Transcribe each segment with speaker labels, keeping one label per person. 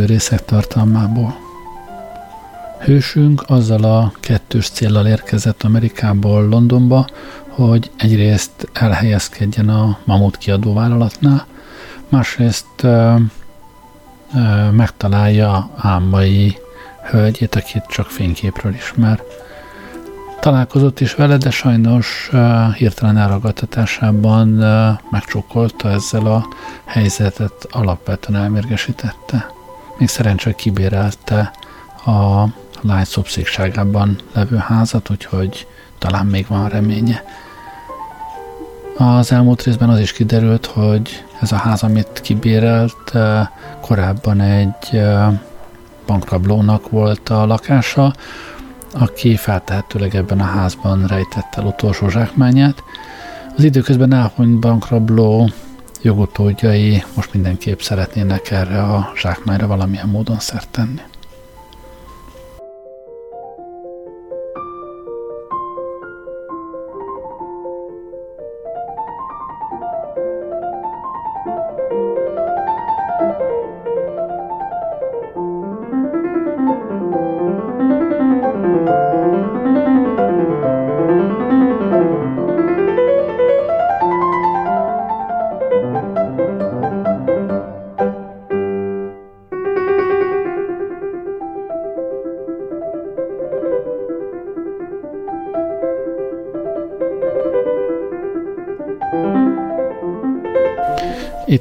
Speaker 1: előző részek tartalmából. Hősünk azzal a kettős céllal érkezett Amerikából Londonba, hogy egyrészt elhelyezkedjen a Mamut kiadóvállalatnál, másrészt ö, ö, megtalálja álmai hölgyét, akit csak fényképről ismer. Találkozott is vele, de sajnos uh, hirtelen elragadtatásában uh, megcsókolta ezzel a helyzetet, alapvetően elmérgesítette. Még szerencsére kibérelte a lány szobszékságában levő házat, úgyhogy talán még van reménye. Az elmúlt részben az is kiderült, hogy ez a ház, amit kibérelt, korábban egy bankrablónak volt a lakása, aki feltehetőleg ebben a házban rejtette el utolsó zsákmányát. Az időközben elhunyt bankrabló jogutódjai most mindenképp szeretnének erre a zsákmányra valamilyen módon szert tenni.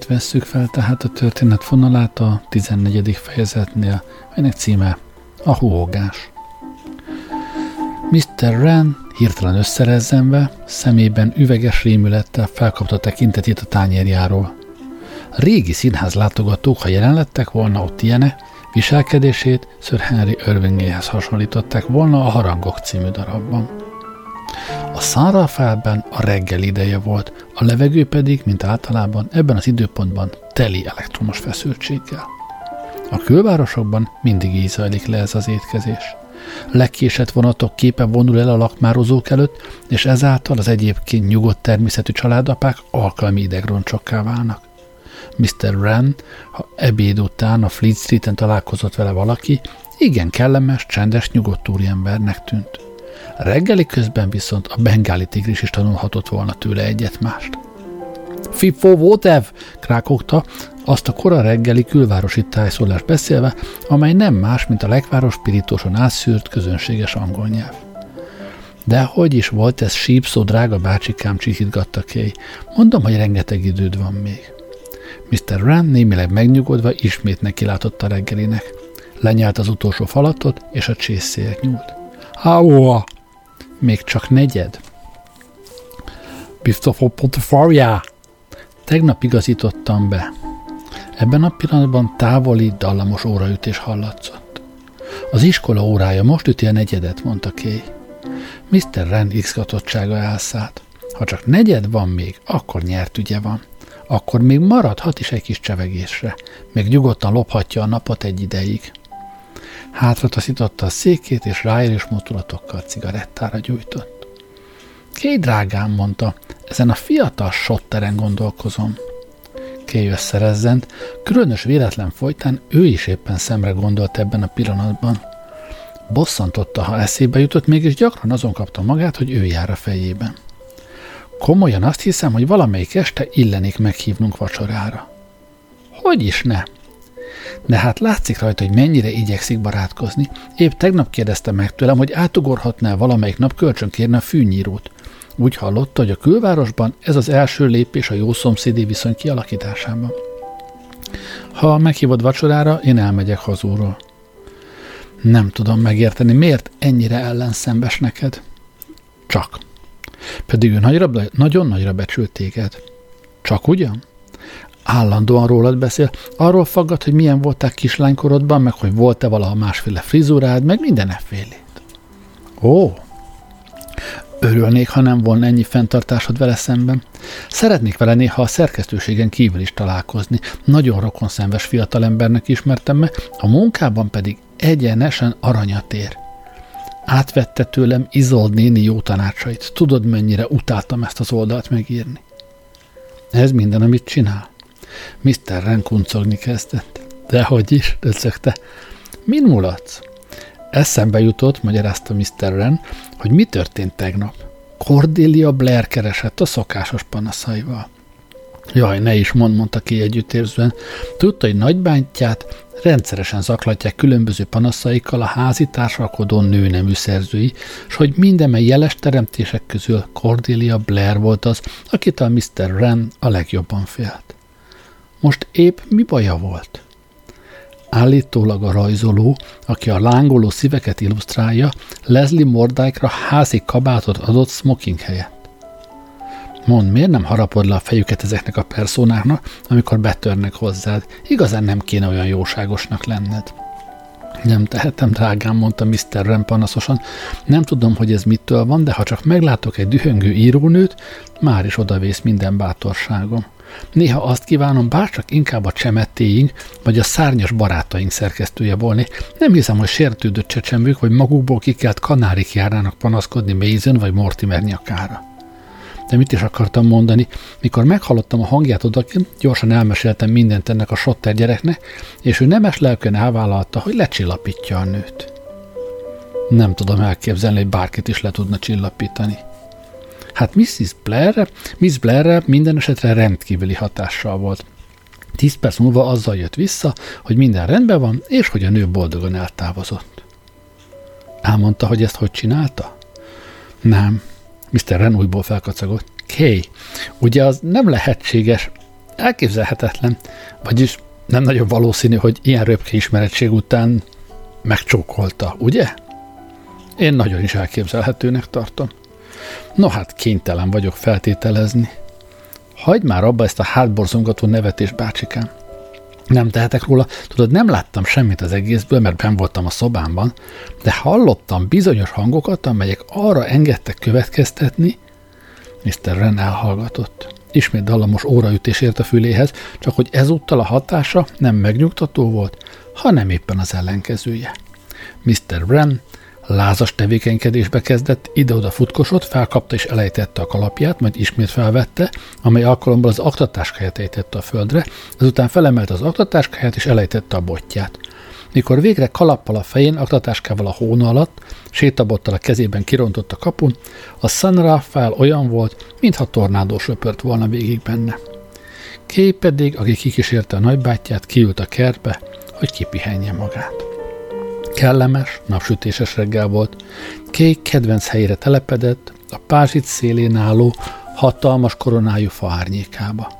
Speaker 1: Vesszük fel tehát a történet fonalát a 14. fejezetnél, melynek címe a húhogás. Mr. Ren hirtelen összerezzenve, szemében üveges rémülettel felkapta tekintetét a tányérjáról. Régi színház látogatók, ha jelen lettek volna ott ilyene, viselkedését Sir Henry Irvingéhez hasonlították volna a Harangok című darabban. A San a reggel ideje volt, a levegő pedig, mint általában, ebben az időpontban teli elektromos feszültséggel. A külvárosokban mindig így zajlik le ez az étkezés. Legkésett vonatok képe vonul el a lakmározók előtt, és ezáltal az egyébként nyugodt természetű családapák alkalmi idegroncsokká válnak. Mr. Wren, ha ebéd után a Fleet Street-en találkozott vele valaki, igen kellemes, csendes, nyugodt úriembernek tűnt. Reggeli közben viszont a bengáli tigris is tanulhatott volna tőle egyet-mást. Fifo Votev! krákogta, azt a kora reggeli külvárosi tájszólást beszélve, amely nem más, mint a legváros spirítóson átszűrt közönséges angol nyelv. De hogy is volt ez sípszó, drága bácsikám, csihítgatta Kay. Mondom, hogy rengeteg időd van még. Mr. Rand némileg megnyugodva ismét nekilátott a reggelinek. Lenyelt az utolsó falatot, és a csészélyek nyúlt. Háóa! Még csak negyed. Biztos Potifarja! Tegnap igazítottam be. Ebben a pillanatban távoli, dallamos óraütés hallatszott. Az iskola órája most üti a negyedet, mondta Kay. Mr. Rand izgatottsága elszállt. Ha csak negyed van még, akkor nyert ügye van. Akkor még maradhat is egy kis csevegésre. Még nyugodtan lophatja a napot egy ideig. Hátra taszította a székét, és ráérős mozdulatokkal cigarettára gyújtott. Ké drágám, mondta, ezen a fiatal sotteren gondolkozom. Ké összerezzent, különös véletlen folytán ő is éppen szemre gondolt ebben a pillanatban. Bosszantotta, ha eszébe jutott, mégis gyakran azon kapta magát, hogy ő jár a fejében. Komolyan azt hiszem, hogy valamelyik este illenék meghívnunk vacsorára. Hogy is ne? De hát látszik rajta, hogy mennyire igyekszik barátkozni. Épp tegnap kérdezte meg tőlem, hogy átugorhatná valamelyik nap kölcsönkérne a fűnyírót. Úgy hallotta, hogy a külvárosban ez az első lépés a jó szomszédi viszony kialakításában. Ha meghívod vacsorára, én elmegyek hazúról. Nem tudom megérteni, miért ennyire ellenszembes neked. Csak. Pedig ő nagyra, nagyon nagyra becsült téged. Csak ugyan? Állandóan rólad beszél, arról faggat, hogy milyen voltál kislánykorodban, meg hogy volt-e valaha másféle frizurád, meg minden effélét. Ó, örülnék, ha nem volna ennyi fenntartásod vele szemben. Szeretnék vele néha a szerkesztőségen kívül is találkozni. Nagyon rokonszenves fiatalembernek ismertem meg, a munkában pedig egyenesen aranyat ér. Átvette tőlem Izold néni jó tanácsait. Tudod, mennyire utáltam ezt az oldalt megírni. Ez minden, amit csinál. Mr. Ren kuncogni kezdett. Dehogy is, döcögte. Min mulatsz? Eszembe jutott, magyarázta Mr. Ren, hogy mi történt tegnap. Cordelia Blair keresett a szokásos panaszaival. Jaj, ne is mond, mondta ki együttérzően. Tudta, hogy nagybántját rendszeresen zaklatják különböző panaszaikkal a házi társalkodó nőnemű szerzői, és hogy minden jeles teremtések közül Cordelia Blair volt az, akitől Mr. Ren a legjobban félt. Most épp mi baja volt? Állítólag a rajzoló, aki a lángoló szíveket illusztrálja, Leslie Mordyke-ra házi kabátot adott smoking helyett. Mond, miért nem harapod le a fejüket ezeknek a personáknak, amikor betörnek hozzád? Igazán nem kéne olyan jóságosnak lenned. Nem tehetem, drágám, mondta Mr. Ren panaszosan. Nem tudom, hogy ez mitől van, de ha csak meglátok egy dühöngő írónőt, már is odavész minden bátorságom. Néha azt kívánom, bárcsak inkább a csemettéink, vagy a szárnyas barátaink szerkesztője volni. Nem hiszem, hogy sértődött csecsemők, vagy magukból kikelt kanárik járnának panaszkodni Mason vagy Mortimer nyakára. De mit is akartam mondani? Mikor meghallottam a hangját odakint, gyorsan elmeséltem mindent ennek a sotter gyereknek, és ő nemes lelkön elvállalta, hogy lecsillapítja a nőt. Nem tudom elképzelni, hogy bárkit is le tudna csillapítani. Hát Mrs. Blair, Miss Blair minden esetre rendkívüli hatással volt. Tíz perc múlva azzal jött vissza, hogy minden rendben van, és hogy a nő boldogan eltávozott. Elmondta, hogy ezt hogy csinálta? Nem, Mr. Ren újból felkacagott. Kay, ugye az nem lehetséges, elképzelhetetlen, vagyis nem nagyon valószínű, hogy ilyen röpke ismeretség után megcsókolta, ugye? Én nagyon is elképzelhetőnek tartom. No hát kénytelen vagyok feltételezni. Hagyd már abba ezt a hátborzongató nevetés, bácsikám. Nem tehetek róla, tudod, nem láttam semmit az egészből, mert ben voltam a szobámban, de hallottam bizonyos hangokat, amelyek arra engedtek következtetni, Mr. Ren elhallgatott. Ismét dallamos óraütés ért a füléhez, csak hogy ezúttal a hatása nem megnyugtató volt, hanem éppen az ellenkezője. Mr. Wren Lázas tevékenykedésbe kezdett, ide-oda futkosott, felkapta és elejtette a kalapját, majd ismét felvette, amely alkalommal az aktatáskáját ejtette a földre, ezután felemelte az aktatáskáját és elejtette a botját. Mikor végre kalappal a fején, aktatáskával a hóna alatt, sétabottal a kezében kirontott a kapun, a San Rafael olyan volt, mintha tornádó söpört volna végig benne. Kay pedig, aki kikísérte a nagybátyját, kiült a kertbe, hogy kipihenje magát. Kellemes, napsütéses reggel volt. Kék kedvenc helyére telepedett, a pázsit szélén álló, hatalmas koronájú fa árnyékába.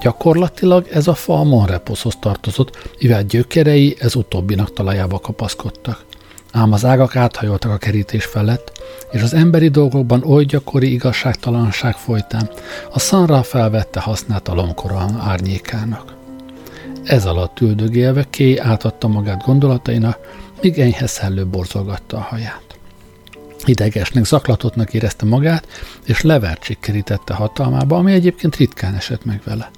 Speaker 1: Gyakorlatilag ez a fa a Monreposhoz tartozott, mivel gyökerei ez utóbbinak talajába kapaszkodtak. Ám az ágak áthajoltak a kerítés felett, és az emberi dolgokban oly gyakori igazságtalanság folytán a szanra felvette hasznát a lomkoron árnyékának. Ez alatt üldögélve Kay átadta magát gondolatainak, míg enyhe szellő borzolgatta a haját. Idegesnek, zaklatottnak érezte magát, és levertség kerítette hatalmába, ami egyébként ritkán esett meg vele.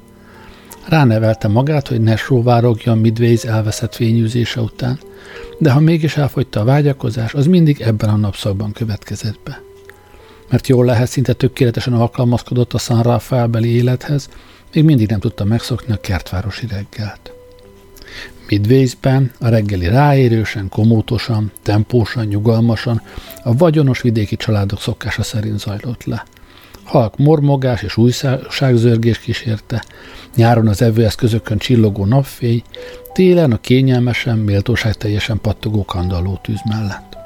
Speaker 1: Ránevelte magát, hogy ne sóvárogja Midways elveszett fényűzése után, de ha mégis elfogyta a vágyakozás, az mindig ebben a napszakban következett be. Mert jól lehet, szinte tökéletesen alkalmazkodott a San Rafael élethez, még mindig nem tudta megszokni a kertvárosi reggelt. Midwaysben a reggeli ráérősen, komótosan, tempósan, nyugalmasan a vagyonos vidéki családok szokása szerint zajlott le. Halk mormogás és újságzörgés kísérte, nyáron az evőeszközökön csillogó napfény, télen a kényelmesen, méltóság teljesen pattogó kandalló tűz mellett.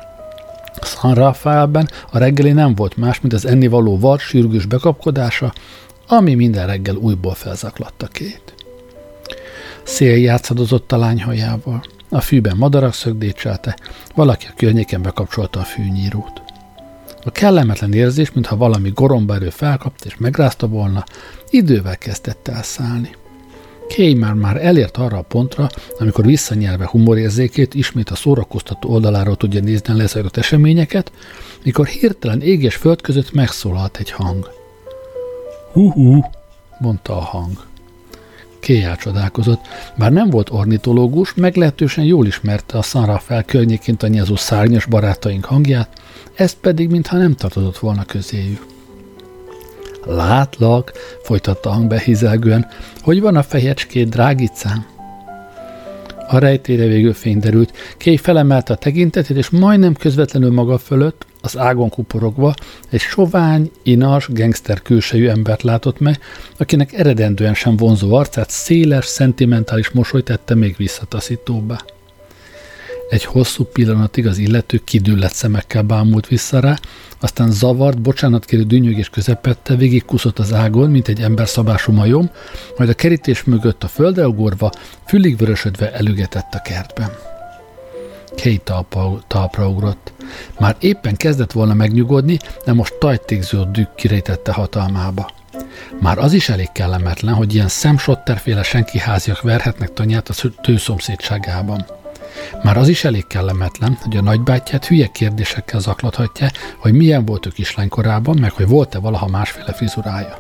Speaker 1: San Rafaelben a reggeli nem volt más, mint az ennivaló vad sürgős bekapkodása, ami minden reggel újból felzaklatta két. Szél játszadozott a lány hajával. A fűben madarak szögdécselte, valaki a környéken bekapcsolta a fűnyírót. A kellemetlen érzés, mintha valami gorombaerő felkapta és megrázta volna, idővel kezdett elszállni. Kay már már elért arra a pontra, amikor visszanyelve humorérzékét ismét a szórakoztató oldaláról tudja nézni a lezajlott eseményeket, mikor hirtelen ég és föld között megszólalt egy hang. Hú-hú, mondta a hang. Kay elcsodálkozott. Bár nem volt ornitológus, meglehetősen jól ismerte a San Rafael környékén tanyázó szárnyas barátaink hangját, ezt pedig mintha nem tartozott volna közéjük. Látlak, folytatta a hang behizelgően, hogy van a fejecskét, drágicám? A rejtére végül fény derült. Kay felemelte a tekintetét, és majdnem közvetlenül maga fölött, az ágon kuporogva, egy sovány, inas, gangster külsejű embert látott meg, akinek eredendően sem vonzó arcát széles, szentimentális mosoly tette még visszataszítóbbá. Egy hosszú pillanatig az illető kidüllett szemekkel bámult vissza rá, aztán zavart, bocsánatkérő dűnyögés közepette végigkuszott az ágon, mint egy emberszabású majom, majd a kerítés mögött a földre ugorva, fülig vörösödve elügetett a kertben. Kay talpa, talpra ugrott. Már éppen kezdett volna megnyugodni, de most tajtékző dűk kirejtette hatalmába. Már az is elég kellemetlen, hogy ilyen szemsotterféle senki háziak verhetnek tanyát a tőszomszédságában. Már az is elég kellemetlen, hogy a nagybátyját hülye kérdésekkel zaklathatja, hogy milyen volt ő kislánykorában, meg hogy volt-e valaha másféle frizurája.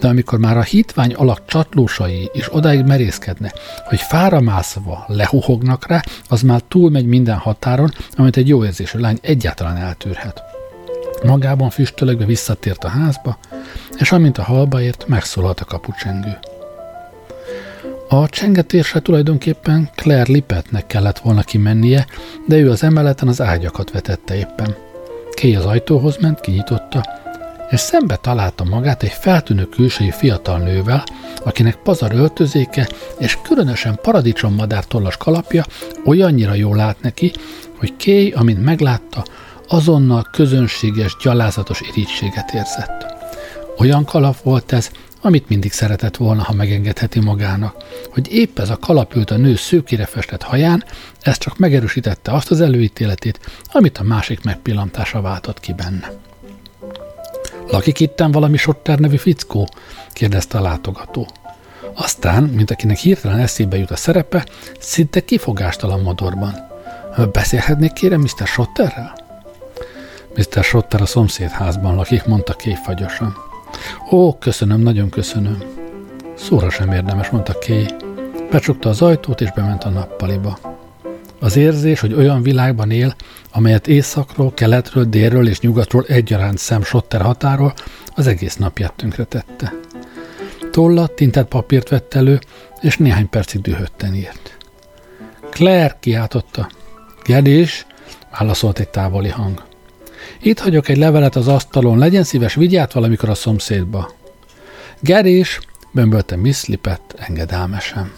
Speaker 1: De amikor már a hitvány alak csatlósai is odáig merészkedne, hogy fára mászva lehuhognak rá, az már túlmegy minden határon, amit egy jó érzésű lány egyáltalán eltűrhet. Magában füstölögve visszatért a házba, és amint a halba ért, megszólalt a kapucsengő. A csengetésre tulajdonképpen Claire Lipetnek kellett volna kimennie, de ő az emeleten az ágyakat vetette éppen. Kay az ajtóhoz ment, kinyitotta, és szembe találta magát egy feltűnő külsői fiatal nővel, akinek pazar öltözéke és különösen madár tollas kalapja olyannyira jól lát neki, hogy Kay, amint meglátta, azonnal közönséges, gyalázatos irítséget érzett. Olyan kalap volt ez, amit mindig szeretett volna, ha megengedheti magának. Hogy épp ez a kalap ült a nő szőkére festett haján, ez csak megerősítette azt az előítéletét, amit a másik megpillantása váltott ki benne. Lakik itten valami Sotter nevű fickó? kérdezte a látogató. Aztán, mint akinek hirtelen eszébe jut a szerepe, szinte kifogástalan modorban. Beszélhetnék kérem Mr. Sotterrel? Mr. Sotter a szomszédházban lakik, mondta képfagyosan. Ó, köszönöm, nagyon köszönöm. Szóra sem érdemes, mondta Kay. Becsukta az ajtót, és bement a nappaliba. Az érzés, hogy olyan világban él, amelyet északról, keletről, délről és nyugatról egyaránt szem Sotter határól, az egész napját tönkretette. Tollat, tintett papírt vett elő, és néhány percig dühötten írt. Claire kiáltotta. Gedés, válaszolt egy távoli hang. Itt hagyok egy levelet az asztalon, legyen szíves, vigyát valamikor a szomszédba. Gerés, bömbölte Miss Lipett engedelmesen.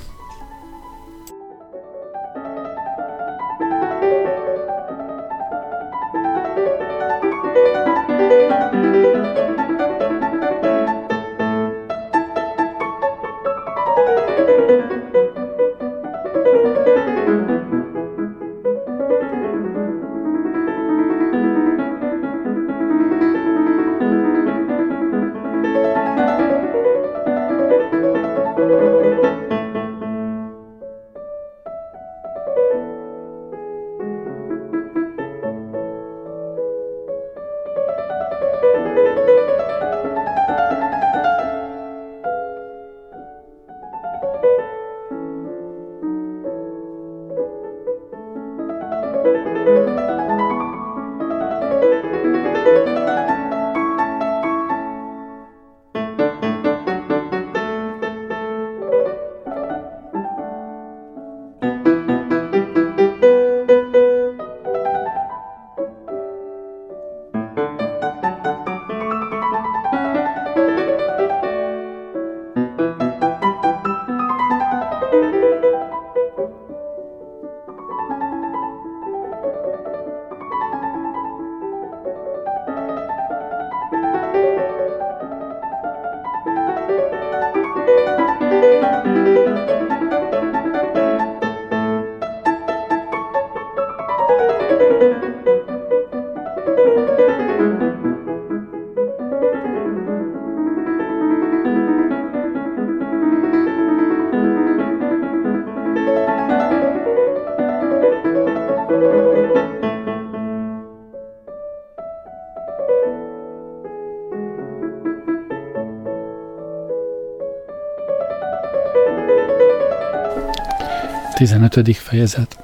Speaker 1: 15. fejezet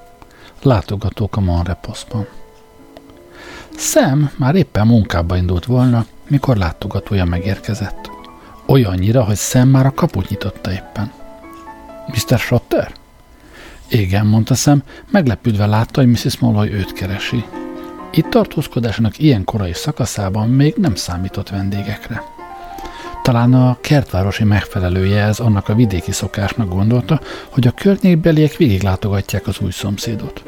Speaker 1: Látogatók a Monreposzban Sam már éppen munkába indult volna, mikor látogatója megérkezett. Olyannyira, hogy Sam már a kaput nyitotta éppen. Mr. Schotter? Igen, mondta szem, meglepődve látta, hogy Mrs. Molloy őt keresi. Itt tartózkodásának ilyen korai szakaszában még nem számított vendégekre. Talán a kertvárosi megfelelője ez annak a vidéki szokásnak gondolta, hogy a környékbeliek végiglátogatják az új szomszédot.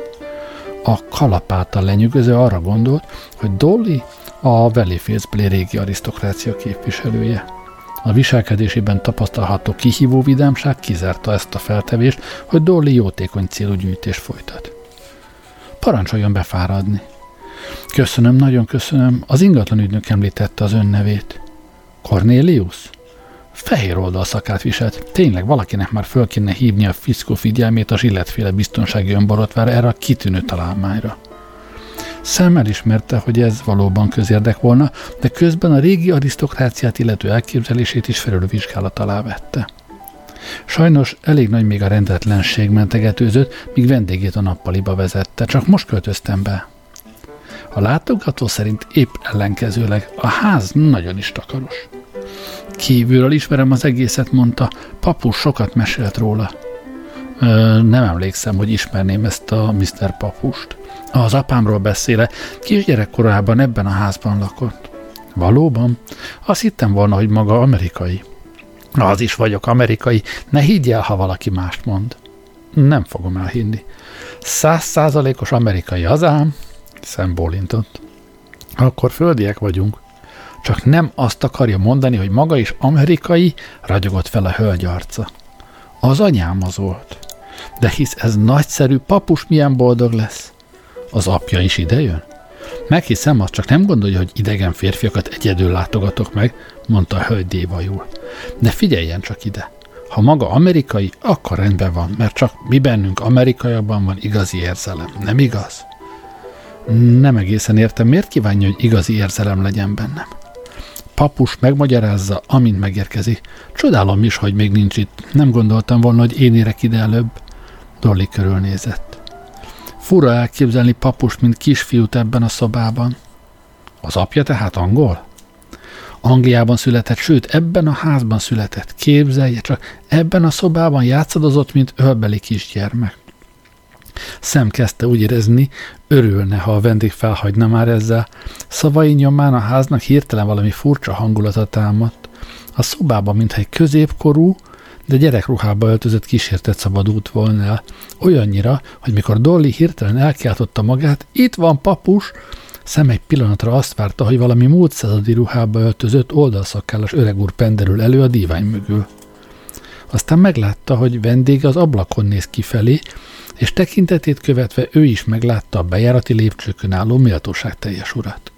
Speaker 1: A kalapáltal lenyűgöző arra gondolt, hogy Dolly a Valleyfieldsbeli régi arisztokrácia képviselője. A viselkedésében tapasztalható kihívó vidámság kizárta ezt a feltevést, hogy Dolly jótékony célú gyűjtés folytat. Parancsoljon befáradni. Köszönöm, nagyon köszönöm. Az ingatlan ügynök említette az ön nevét. Cornelius? Fehér oldalszakát viselt. Tényleg valakinek már föl kéne hívni a fiszkó figyelmét a zsilletféle biztonsági önborotvára erre a kitűnő találmányra. Szem elismerte, hogy ez valóban közérdek volna, de közben a régi arisztokráciát illető elképzelését is felülvizsgálat alá vette. Sajnos elég nagy még a rendetlenség mentegetőzött, míg vendégét a nappaliba vezette, csak most költöztem be. A látogató szerint épp ellenkezőleg a ház nagyon is takaros. Kívülről ismerem az egészet, mondta, papus sokat mesélt róla. Ö, nem emlékszem, hogy ismerném ezt a Mr. Papust. Az apámról beszéle, kisgyerekkorában ebben a házban lakott. Valóban? Azt hittem volna, hogy maga amerikai. Az is vagyok amerikai, ne higgy el, ha valaki mást mond. Nem fogom elhinni. Százszázalékos amerikai az ám, szembólintott. Akkor földiek vagyunk. Csak nem azt akarja mondani, hogy maga is amerikai, ragyogott fel a hölgy arca. Az anyám az volt. De hisz ez nagyszerű, papus milyen boldog lesz. Az apja is idejön? Meghiszem, azt csak nem gondolja, hogy idegen férfiakat egyedül látogatok meg, mondta a hölgy dévajul. De figyeljen csak ide. Ha maga amerikai, akkor rendben van, mert csak mi bennünk amerikaiakban van igazi érzelem, nem igaz? Nem egészen értem, miért kívánja, hogy igazi érzelem legyen bennem. Papus megmagyarázza, amint megérkezik. Csodálom is, hogy még nincs itt. Nem gondoltam volna, hogy én érek ide előbb. Dolly körülnézett. Fura elképzelni papus, mint kisfiút ebben a szobában. Az apja tehát angol? Angliában született, sőt, ebben a házban született. Képzelje csak, ebben a szobában játszadozott, mint ölbeli kisgyermek. Szem kezdte úgy érezni, örülne, ha a vendég felhagyna már ezzel. Szavai nyomán a háznak hirtelen valami furcsa hangulata támadt. A szobában, mintha egy középkorú, de gyerekruhába öltözött kísértet szabadult volna el. Olyannyira, hogy mikor Dolly hirtelen elkiáltotta magát, itt van papus, Szem egy pillanatra azt várta, hogy valami múlt századi ruhába öltözött oldalszakállas öreg úr penderül elő a dívány mögül. Aztán meglátta, hogy vendége az ablakon néz kifelé, és tekintetét követve ő is meglátta a bejárati lépcsőkön álló méltóság teljes urat.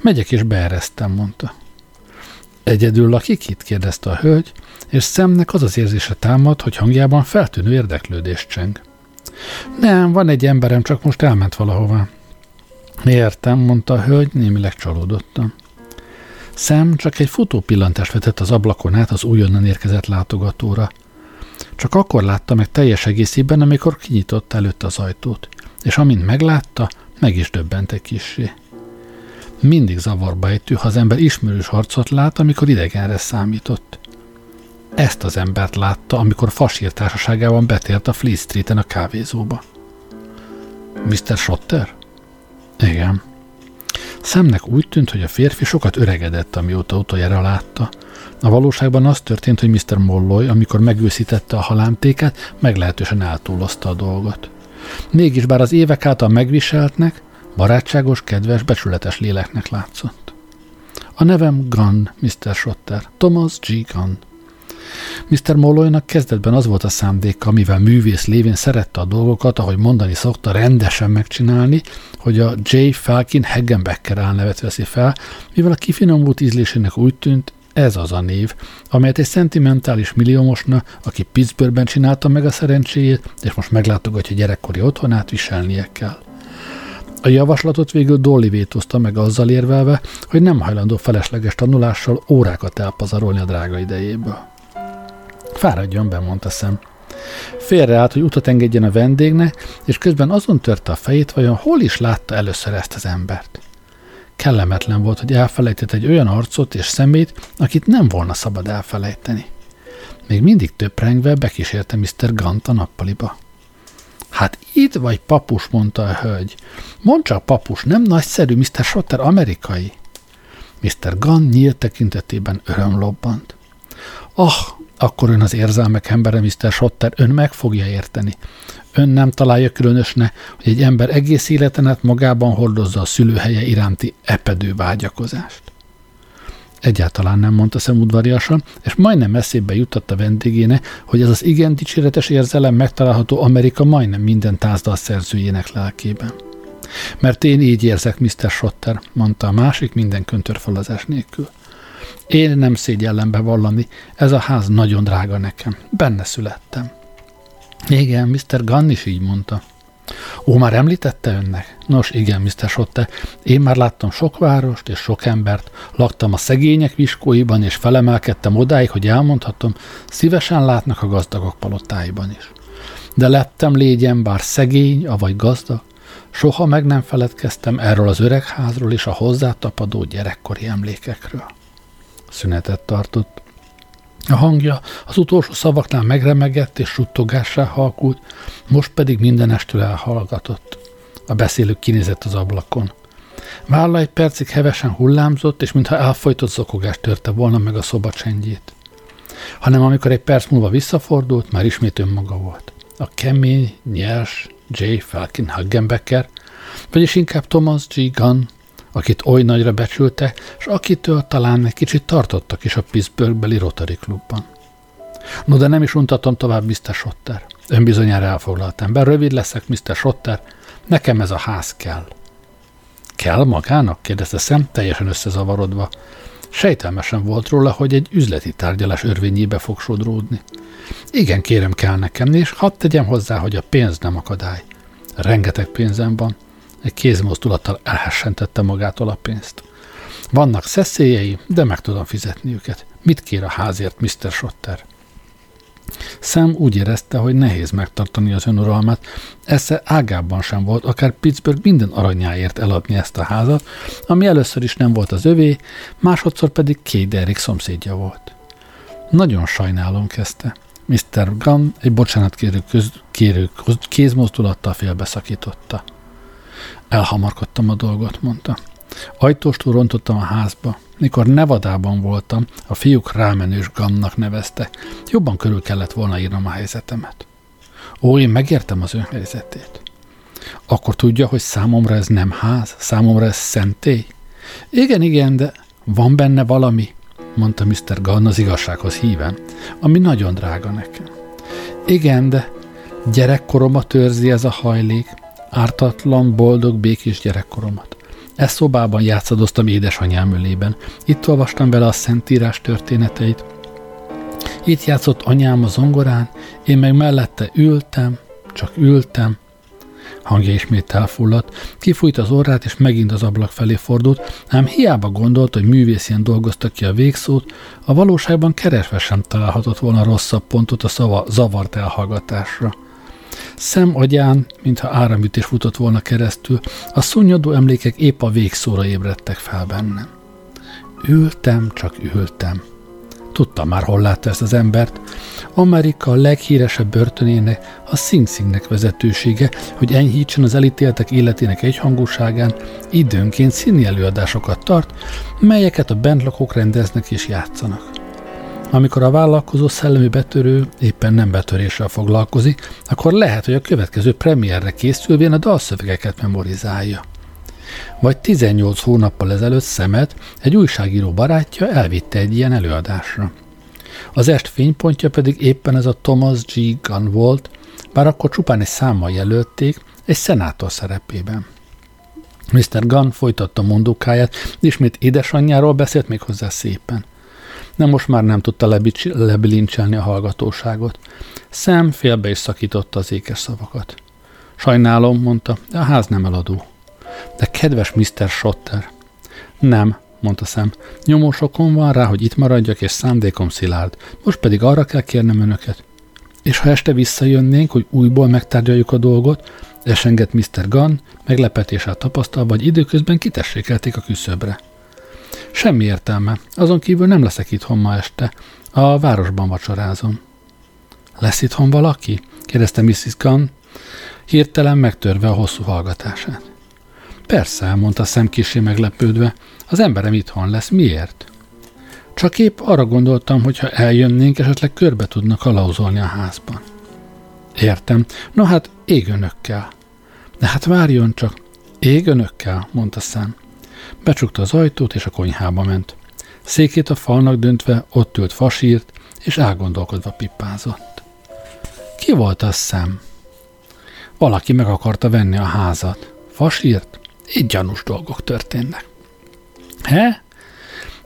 Speaker 1: Megyek és beeresztem, mondta. Egyedül lakik itt? kérdezte a hölgy, és szemnek az az érzése támad, hogy hangjában feltűnő érdeklődés cseng. Nem, van egy emberem, csak most elment valahová. Értem, mondta a hölgy, némileg csalódottan. Szem csak egy futó pillantást vetett az ablakon át az újonnan érkezett látogatóra. Csak akkor látta meg teljes egészében, amikor kinyitott előtt az ajtót, és amint meglátta, meg is döbbent egy kissé. Mindig zavarba ejtő, ha az ember ismerős arcot lát, amikor idegenre számított. Ezt az embert látta, amikor fasír társaságában betért a Fleet Street-en a kávézóba. Mr. Schotter? Igen. Szemnek úgy tűnt, hogy a férfi sokat öregedett, amióta utoljára látta. A valóságban az történt, hogy Mr. Molloy, amikor megőszítette a halámtéket, meglehetősen eltúlozta a dolgot. Mégis bár az évek által megviseltnek, barátságos, kedves, becsületes léleknek látszott. A nevem Gunn, Mr. Schotter, Thomas G. Gunn. Mr. Molloynak kezdetben az volt a szándéka, mivel művész lévén szerette a dolgokat, ahogy mondani szokta, rendesen megcsinálni, hogy a J. Falkin Heggenbecker álnevet veszi fel, mivel a kifinomult ízlésének úgy tűnt, ez az a név, amelyet egy szentimentális milliómosna, aki Pittsburghben csinálta meg a szerencséjét, és most meglátogatja gyerekkori otthonát, viselnie kell. A javaslatot végül Dolly vétózta meg azzal érvelve, hogy nem hajlandó felesleges tanulással órákat elpazarolni a drága idejéből. Fáradjon be, mondta szem. Félreállt, hogy utat engedjen a vendégnek, és közben azon törte a fejét, vajon hol is látta először ezt az embert. Kellemetlen volt, hogy elfelejtett egy olyan arcot és szemét, akit nem volna szabad elfelejteni. Még mindig töprengve bekísérte Mr. Gant a nappaliba. Hát itt vagy papus, mondta a hölgy. Mondd csak, papus, nem nagyszerű, Mr. Schotter amerikai? Mr. Gunn nyílt tekintetében öröm lobbant. Ah, akkor ön az érzelmek embere, Mr. Schotter, ön meg fogja érteni. Ön nem találja különösne, hogy egy ember egész életen magában hordozza a szülőhelye iránti epedő vágyakozást. Egyáltalán nem mondta szemudvariasan, és majdnem eszébe jutott a vendégéne, hogy ez az igen dicséretes érzelem megtalálható Amerika majdnem minden tázdal szerzőjének lelkében. Mert én így érzek, Mr. Schotter, mondta a másik minden köntörfalazás nélkül. Én nem szégyellem bevallani, ez a ház nagyon drága nekem. Benne születtem. Igen, Mr. Gunn is így mondta. Ó, már említette önnek? Nos, igen, Mr. Sotte, én már láttam sok várost és sok embert, laktam a szegények viskóiban, és felemelkedtem odáig, hogy elmondhatom, szívesen látnak a gazdagok palotáiban is. De lettem légyen, bár szegény, avagy gazdag, soha meg nem feledkeztem erről az öregházról és a hozzátapadó gyerekkori emlékekről. Szünetet tartott. A hangja az utolsó szavaknál megremegett és suttogássá halkult, most pedig mindenestől elhallgatott. A beszélő kinézett az ablakon. Válla egy percig hevesen hullámzott, és mintha elfolytott zokogás törte volna meg a szoba csendjét. Hanem amikor egy perc múlva visszafordult, már ismét önmaga volt. A kemény, nyers J. Falcon Hagenbecker, vagyis inkább Thomas G. Gunn, akit oly nagyra becsülte, és akitől talán egy kicsit tartottak is a Pittsburghbeli Rotary Klubban. No, de nem is untatom tovább, Mr. Schotter. Ön bizonyára elfoglalt ember. Rövid leszek, Mr. Schotter. Nekem ez a ház kell. Kell magának? kérdezte szem, teljesen összezavarodva. Sejtelmesen volt róla, hogy egy üzleti tárgyalás örvényébe fog sodródni. Igen, kérem, kell nekem, és hadd tegyem hozzá, hogy a pénz nem akadály. Rengeteg pénzem van. Egy kézmozdulattal elhessentette magától a pénzt. Vannak szeszélyei, de meg tudom fizetni őket. Mit kér a házért, Mr. Schotter? Sam úgy érezte, hogy nehéz megtartani az önuralmát, esze ágában sem volt, akár Pittsburgh minden aranyáért eladni ezt a házat, ami először is nem volt az övé, másodszor pedig Kay Derrick szomszédja volt. Nagyon sajnálom, kezdte. Mr. Gunn egy bocsánatkérő kérő kézmozdulattal félbeszakította. Elhamarkodtam a dolgot, mondta. Ajtóstól rontottam a házba. Mikor Nevadában voltam, a fiúk rámenős gamnak nevezte. Jobban körül kellett volna írnom a helyzetemet. Ó, én megértem az ön helyzetét. Akkor tudja, hogy számomra ez nem ház, számomra ez szentély? Igen, igen, de van benne valami, mondta Mr. Gunn az igazsághoz híven, ami nagyon drága nekem. Igen, de gyerekkoromat őrzi ez a hajlék, ártatlan, boldog, békés gyerekkoromat. E szobában játszadoztam édesanyám ölében. Itt olvastam vele a Szentírás történeteit. Itt játszott anyám a zongorán, én meg mellette ültem, csak ültem. Hangja ismét elfulladt, kifújt az orrát, és megint az ablak felé fordult, ám hiába gondolt, hogy művészien dolgoztak ki a végszót, a valóságban keresve sem találhatott volna rosszabb pontot a szava zavart elhallgatásra. Szem agyán, mintha áramütés futott volna keresztül, a szunnyadó emlékek épp a végszóra ébredtek fel bennem. Ültem, csak ültem. Tudtam már, hol látta ezt az embert. Amerika a leghíresebb börtönének, a Sing Singnek vezetősége, hogy enyhítsen az elítéltek életének egyhangúságán, időnként színi előadásokat tart, melyeket a bentlakok rendeznek és játszanak. Amikor a vállalkozó szellemi betörő éppen nem betöréssel foglalkozik, akkor lehet, hogy a következő premierre készülvén a dalszövegeket memorizálja. Vagy 18 hónappal ezelőtt szemet egy újságíró barátja elvitte egy ilyen előadásra. Az est fénypontja pedig éppen ez a Thomas G. Gunn volt, bár akkor csupán egy számmal jelölték, egy szenátor szerepében. Mr. Gunn folytatta mondókáját, ismét édesanyjáról beszélt még hozzá szépen – de most már nem tudta lebilincselni a hallgatóságot. Szem félbe is szakította az ékes szavakat. Sajnálom, mondta, de a ház nem eladó. De kedves Mr. Schotter. Nem, mondta Szem. Nyomósokon van rá, hogy itt maradjak, és szándékom szilárd. Most pedig arra kell kérnem önöket. És ha este visszajönnénk, hogy újból megtárgyaljuk a dolgot, esengett Mr. Gunn, meglepetéssel tapasztalva, hogy időközben kitessékelték a küszöbre. Semmi értelme, azon kívül nem leszek itthon ma este. A városban vacsorázom. Lesz itthon valaki? kérdezte Mrs. Gunn, hirtelen megtörve a hosszú hallgatását. Persze, mondta szem kisé meglepődve, az emberem itthon lesz, miért? Csak épp arra gondoltam, hogy ha eljönnénk, esetleg körbe tudnak kalauzolni a házban. Értem. No hát, ég önökkel. De hát várjon csak. Ég önökkel, mondta szám. Becsukta az ajtót, és a konyhába ment. Székét a falnak döntve ott ült fasírt, és elgondolkodva pippázott. Ki volt az szem? Valaki meg akarta venni a házat. Fasírt? Így gyanús dolgok történnek. He?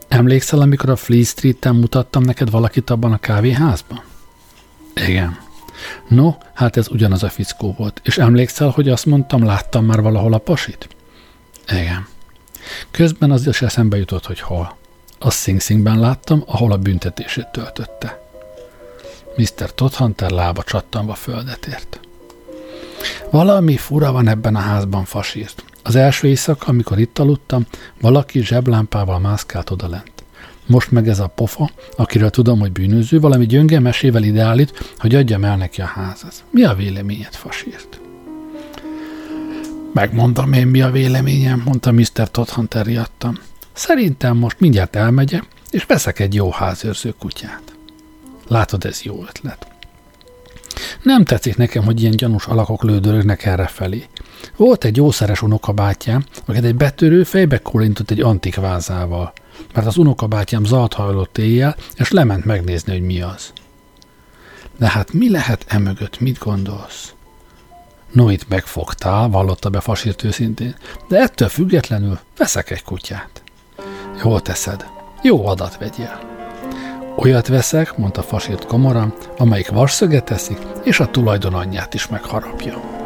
Speaker 1: Emlékszel, amikor a Flea Street-en mutattam neked valakit abban a kávéházban? Igen. No, hát ez ugyanaz a fickó volt. És emlékszel, hogy azt mondtam, láttam már valahol a pasit? Igen. Közben az is eszembe jutott, hogy hol. A Sing láttam, ahol a büntetését töltötte. Mr. Todhunter lába csattanva földet ért. Valami fura van ebben a házban, fasírt. Az első éjszaka, amikor itt aludtam, valaki zseblámpával mászkált odalent. Most meg ez a pofa, akiről tudom, hogy bűnöző, valami gyönge mesével ideálít, hogy adjam el neki a házat. Mi a véleményed, fasírt? Megmondom én, mi a véleményem, mondta Mr. Todhunter riadtam. Szerintem most mindjárt elmegyek, és veszek egy jó házőrző kutyát. Látod, ez jó ötlet. Nem tetszik nekem, hogy ilyen gyanús alakok lődörögnek erre felé. Volt egy jószeres unokabátyám, akit egy betörő fejbe kólintott egy antik vázával, mert az unokabátyám zalt hajlott éjjel, és lement megnézni, hogy mi az. De hát mi lehet emögött, mit gondolsz? No, itt megfogtál, vallotta be fasírt őszintén, de ettől függetlenül veszek egy kutyát. Jól teszed. Jó adat vegyél. Olyat veszek, mondta fasírt komoran, amelyik varszöget teszik, és a tulajdon anyját is megharapja.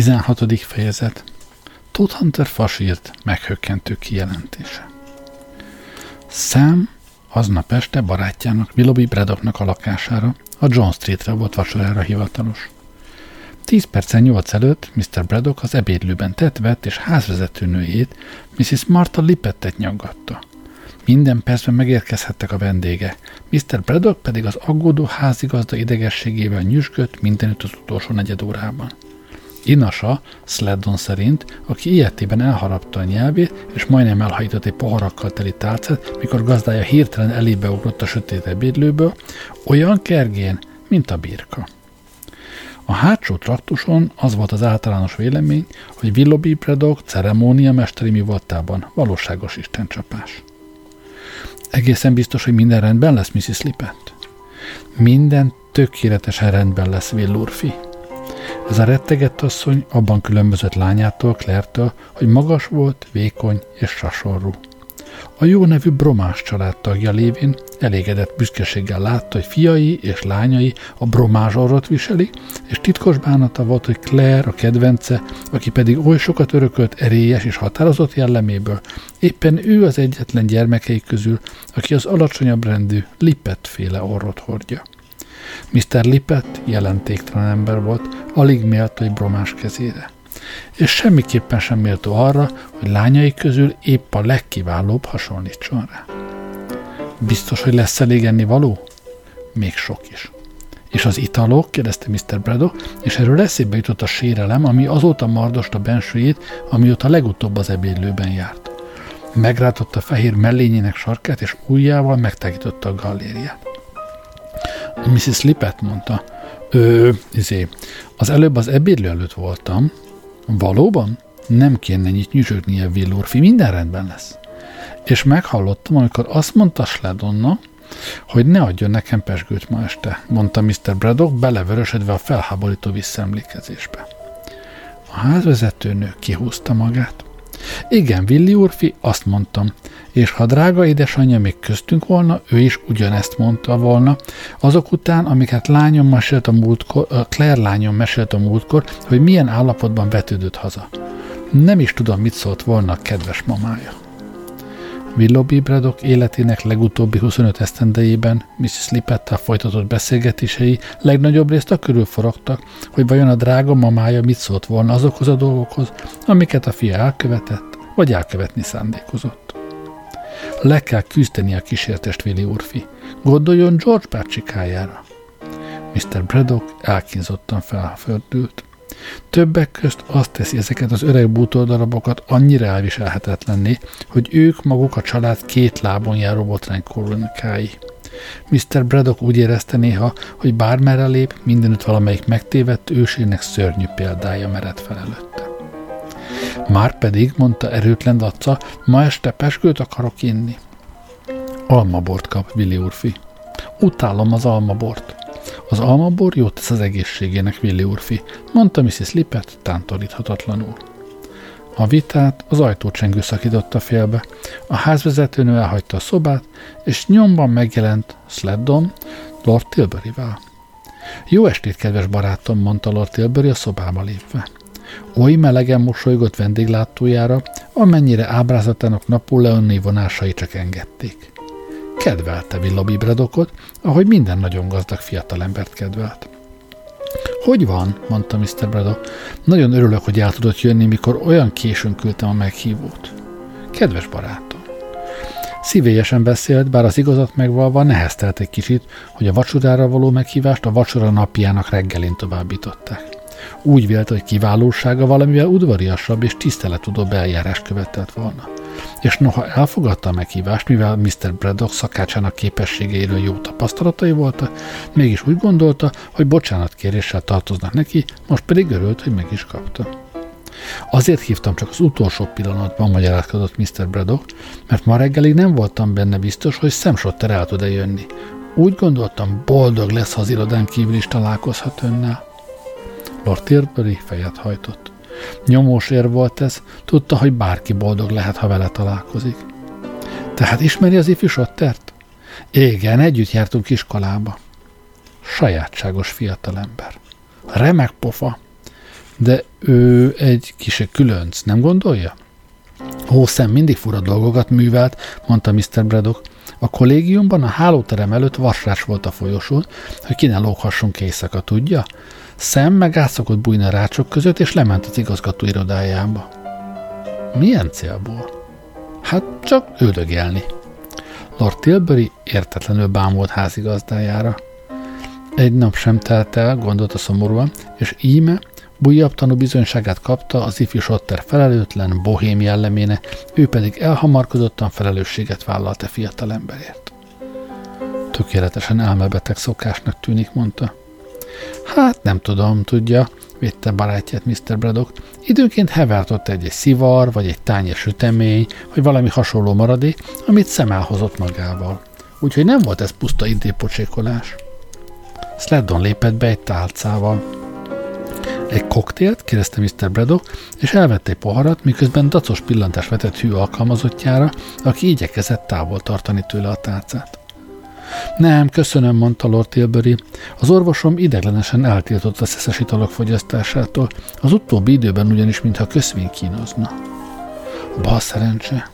Speaker 1: 16. fejezet Todd Hunter fasírt meghökkentő kijelentése. Sam aznap este barátjának, Willoughby Braddocknak a lakására, a John Streetre volt vacsorára hivatalos. Tíz percen nyolc előtt Mr. Braddock az ebédlőben tett vett és házvezetőnőjét, Mrs. Martha Lipettet nyaggatta. Minden percben megérkezhettek a vendége, Mr. Braddock pedig az aggódó házigazda idegességével nyüzsgött mindenütt az utolsó negyed órában. Inasa, Sleddon szerint, aki ilyetében elharapta a nyelvét, és majdnem elhajított egy poharakkal teli tálcát, mikor gazdája hirtelen elébe ugrott a sötét ebédlőből, olyan kergén, mint a birka. A hátsó traktuson az volt az általános vélemény, hogy Willoughby Braddock ceremónia mesteri mi voltában valóságos istencsapás. Egészen biztos, hogy minden rendben lesz, Mrs. Lippett? Minden tökéletesen rendben lesz, Villurfi. Ez a rettegett asszony abban különbözött lányától, Klertől, hogy magas volt, vékony és sasorú. A jó nevű Bromás családtagja lévén elégedett büszkeséggel látta, hogy fiai és lányai a Bromás orrot viseli, és titkos bánata volt, hogy Claire, a kedvence, aki pedig oly sokat örökölt erélyes és határozott jelleméből, éppen ő az egyetlen gyermekei közül, aki az alacsonyabb rendű Lippet féle orrot hordja. Mr. Lippet jelentéktelen ember volt, alig méltó egy bromás kezére. És semmiképpen sem méltó arra, hogy lányai közül épp a legkiválóbb hasonlítson rá. Biztos, hogy lesz elég enni való? Még sok is. És az italok? kérdezte Mr. Braddock, és erről eszébe jutott a sérelem, ami azóta mardosta bensőjét, amióta legutóbb az ebédlőben járt. Megrátotta fehér mellényének sarkát, és ujjával megtágította a gallériát. Mrs. Lippet mondta, Ö, izé, az előbb az ebédlő előtt voltam. Valóban? Nem kéne ennyit nyüzsögnie, Villorfi, minden rendben lesz. És meghallottam, amikor azt mondta Sledonna, hogy ne adjon nekem pesgőt ma este, mondta Mr. Braddock, belevörösödve a felháborító visszaemlékezésbe. A házvezetőnő kihúzta magát. Igen, Willi úrfi, azt mondtam, és ha drága édesanyja még köztünk volna, ő is ugyanezt mondta volna, azok után, amiket lányom mesélt a múltkor, Claire lányom mesélt a múltkor, hogy milyen állapotban vetődött haza. Nem is tudom, mit szólt volna a kedves mamája. Willoughby Braddock életének legutóbbi 25 esztendejében Mrs. Lippettel folytatott beszélgetései legnagyobb részt a körül forogtak, hogy vajon a drága mamája mit szólt volna azokhoz a dolgokhoz, amiket a fia elkövetett, vagy elkövetni szándékozott. Le kell küzdeni a kísértest, Willi úrfi. Gondoljon George bácsikájára. Mr. Braddock elkínzottan felfördült. Többek közt azt teszi ezeket az öreg bútordarabokat annyira elviselhetetlenné, hogy ők maguk a család két lábon járó botrány koronikái. Mr. Braddock úgy érezte néha, hogy bármerre lép, mindenütt valamelyik megtévedt ősének szörnyű példája mered fel előtte. Már pedig, mondta erőtlen dacca, ma este peskőt akarok inni. Almabort kap, Willi úrfi. Utálom az almabort. Az almabor jót tesz az egészségének, Willi úrfi, mondta Mrs. Lippet tántoríthatatlanul. A vitát az ajtócsengő szakította félbe. A házvezetőnő elhagyta a szobát, és nyomban megjelent Sleddon Lord Tilbury-vel. Jó estét, kedves barátom, mondta Lord Tilbury a szobába lépve. Oly melegen mosolygott vendéglátójára, amennyire ábrázatának napóleoni vonásai csak engedték. Kedvelte Villabi Bradokot, ahogy minden nagyon gazdag fiatalembert kedvelt. Hogy van? mondta Mr. Braddock. Nagyon örülök, hogy el tudott jönni, mikor olyan későn küldtem a meghívót. Kedves barátom. Szívélyesen beszélt, bár az igazat megvalva neheztelt egy kicsit, hogy a vacsorára való meghívást a vacsora napjának reggelén továbbították. Úgy vélte, hogy kiválósága valamivel udvariasabb és tiszteletudóbb eljárás követett volna és noha elfogadta a meghívást, mivel Mr. Braddock szakácsának képességeiről jó tapasztalatai voltak, mégis úgy gondolta, hogy bocsánatkéréssel tartoznak neki, most pedig örült, hogy meg is kapta. Azért hívtam csak az utolsó pillanatban, magyarázkodott Mr. Braddock, mert ma reggelig nem voltam benne biztos, hogy Szemsotter el tud-e jönni. Úgy gondoltam, boldog lesz, ha az irodán kívül is találkozhat önnel. Lord Tilbury fejet hajtott. Nyomós ér volt ez, tudta, hogy bárki boldog lehet, ha vele találkozik. Tehát ismeri az ifjú Sottert? Igen, együtt jártunk iskolába. Sajátságos fiatalember. Remek pofa. De ő egy kise különc, nem gondolja? Ó, mindig fura dolgokat művelt, mondta Mr. Braddock. A kollégiumban a hálóterem előtt vasrás volt a folyosón, hogy ki ne lóghassunk éjszaka, tudja? Szem meg átszokott bújni a rácsok között, és lement az igazgató irodájába. Milyen célból? Hát csak üldögélni. Lord Tilbury értetlenül bámult házigazdájára. Egy nap sem telt el, gondolta szomorúan, és íme újabb tanúbizonyságát kapta az ifjú Sotter felelőtlen, bohém jelleméne, ő pedig elhamarkodottan felelősséget vállalt a fiatalemberért. Tökéletesen elmebeteg szokásnak tűnik, mondta. Hát nem tudom, tudja, védte barátját Mr. Braddock. Időnként hevert ott egy, egy szivar, vagy egy tányér sütemény, vagy valami hasonló maradék, amit szem elhozott magával. Úgyhogy nem volt ez puszta idépocsékolás. Sleddon lépett be egy tálcával. Egy koktélt, kérdezte Mr. Braddock, és elvette egy poharat, miközben dacos pillantás vetett hű alkalmazottjára, aki igyekezett távol tartani tőle a tárcát. Nem, köszönöm, mondta Lord Tilbury. Az orvosom ideglenesen eltiltott a szeszes italok fogyasztásától, az utóbbi időben ugyanis, mintha köszvény kínozna. Bal szerencse.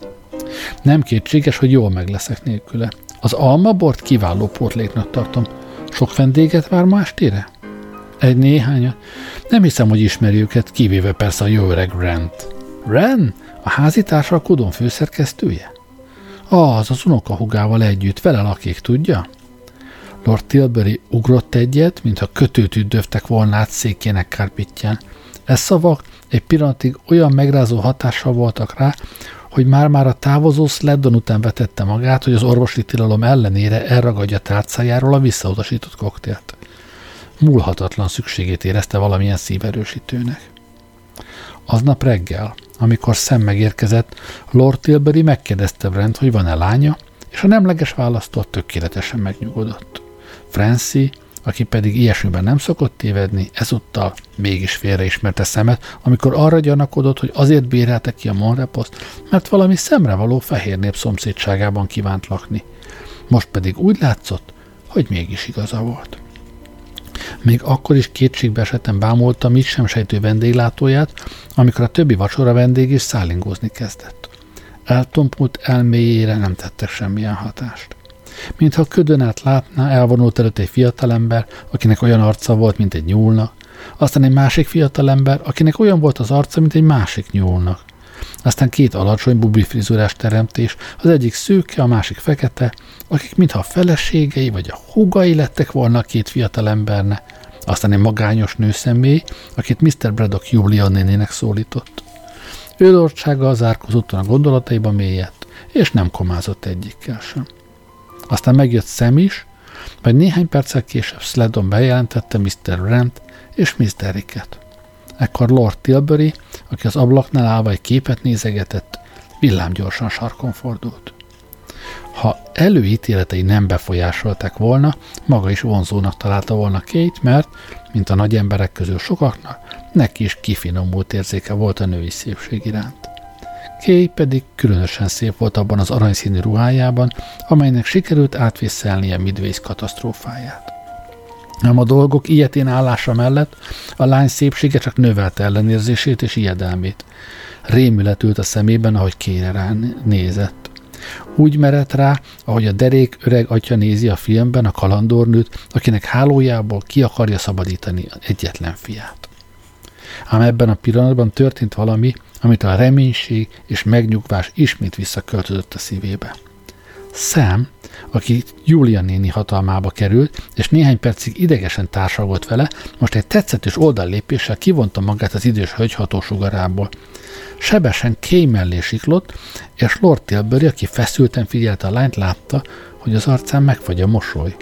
Speaker 1: Nem kétséges, hogy jól meg leszek nélküle. Az almabort kiváló pótléknak tartom. Sok vendéget vár ma estére? Egy néhányat. Nem hiszem, hogy ismeri őket, kivéve persze a jó öreg Rent. Ren? A házi társalkodón főszerkesztője? Az, az unokahugával együtt, vele lakik, tudja? Lord Tilbury ugrott egyet, mintha kötőt üdvöftek volna át székének kárpitján. Ez szavak egy pillanatig olyan megrázó hatással voltak rá, hogy már-már a távozó Sleddon után vetette magát, hogy az orvosi tilalom ellenére elragadja tárcájáról a visszautasított koktélt. Múlhatatlan szükségét érezte valamilyen szíverősítőnek. Aznap reggel, amikor szem megérkezett, Lord Tilbury megkérdezte Brent, hogy van-e lánya, és a nemleges választó tökéletesen megnyugodott. Francie, aki pedig ilyesmiben nem szokott tévedni, ezúttal mégis félreismerte szemet, amikor arra gyanakodott, hogy azért bérelte ki a Monreposzt, mert valami szemrevaló fehér nép szomszédságában kívánt lakni. Most pedig úgy látszott, hogy mégis igaza volt. Még akkor is kétségbe esetem bámulta mit sem sejtő vendéglátóját, amikor a többi vacsora vendég is szállingózni kezdett. Eltompult elméjére nem tettek semmilyen hatást. Mintha ködön át látná, elvonult előtt egy fiatalember, akinek olyan arca volt, mint egy nyúlnak, aztán egy másik fiatalember, akinek olyan volt az arca, mint egy másik nyúlnak. Aztán két alacsony bubifrizurás teremtés, az egyik szőke, a másik fekete, akik mintha a feleségei vagy a húgai lettek volna a két fiatalembernek. Aztán egy magányos nőszemély, akit Mr. Braddock Julia nénének szólított. Ő az árkozottan a gondolataiba mélyett, és nem komázott egyikkel sem. Aztán megjött Sam is, majd néhány perccel később Sledon bejelentette Mr. Rent és Mr. Ricket. Ekkor Lord Tilbury, aki az ablaknál állva egy képet nézegetett, villámgyorsan sarkon fordult. Ha előítéletei nem befolyásolták volna, maga is vonzónak találta volna Kate, mert, mint a nagy emberek közül sokaknak, neki is kifinomult érzéke volt a női szépség iránt. Kay pedig különösen szép volt abban az aranyszínű ruhájában, amelynek sikerült átvészelnie Midways katasztrófáját. Nem a dolgok ilyetén állása mellett a lány szépsége csak növelte ellenérzését és ijedelmét. Rémület ült a szemében, ahogy kére rá nézett. Úgy merett rá, ahogy a derék öreg atya nézi a filmben a kalandornőt, akinek hálójából ki akarja szabadítani egyetlen fiát. Ám ebben a pillanatban történt valami, amit a reménység és megnyugvás ismét visszaköltözött a szívébe. Sam, aki Julia néni hatalmába került, és néhány percig idegesen társalgott vele, most egy tetszetős oldallépéssel kivonta magát az idős hölgy hatósugarából. Sebesen Kay mellé siklott, és Lord Tilbury, aki feszülten figyelte a lányt, látta, hogy az arcán megfagy a mosoly.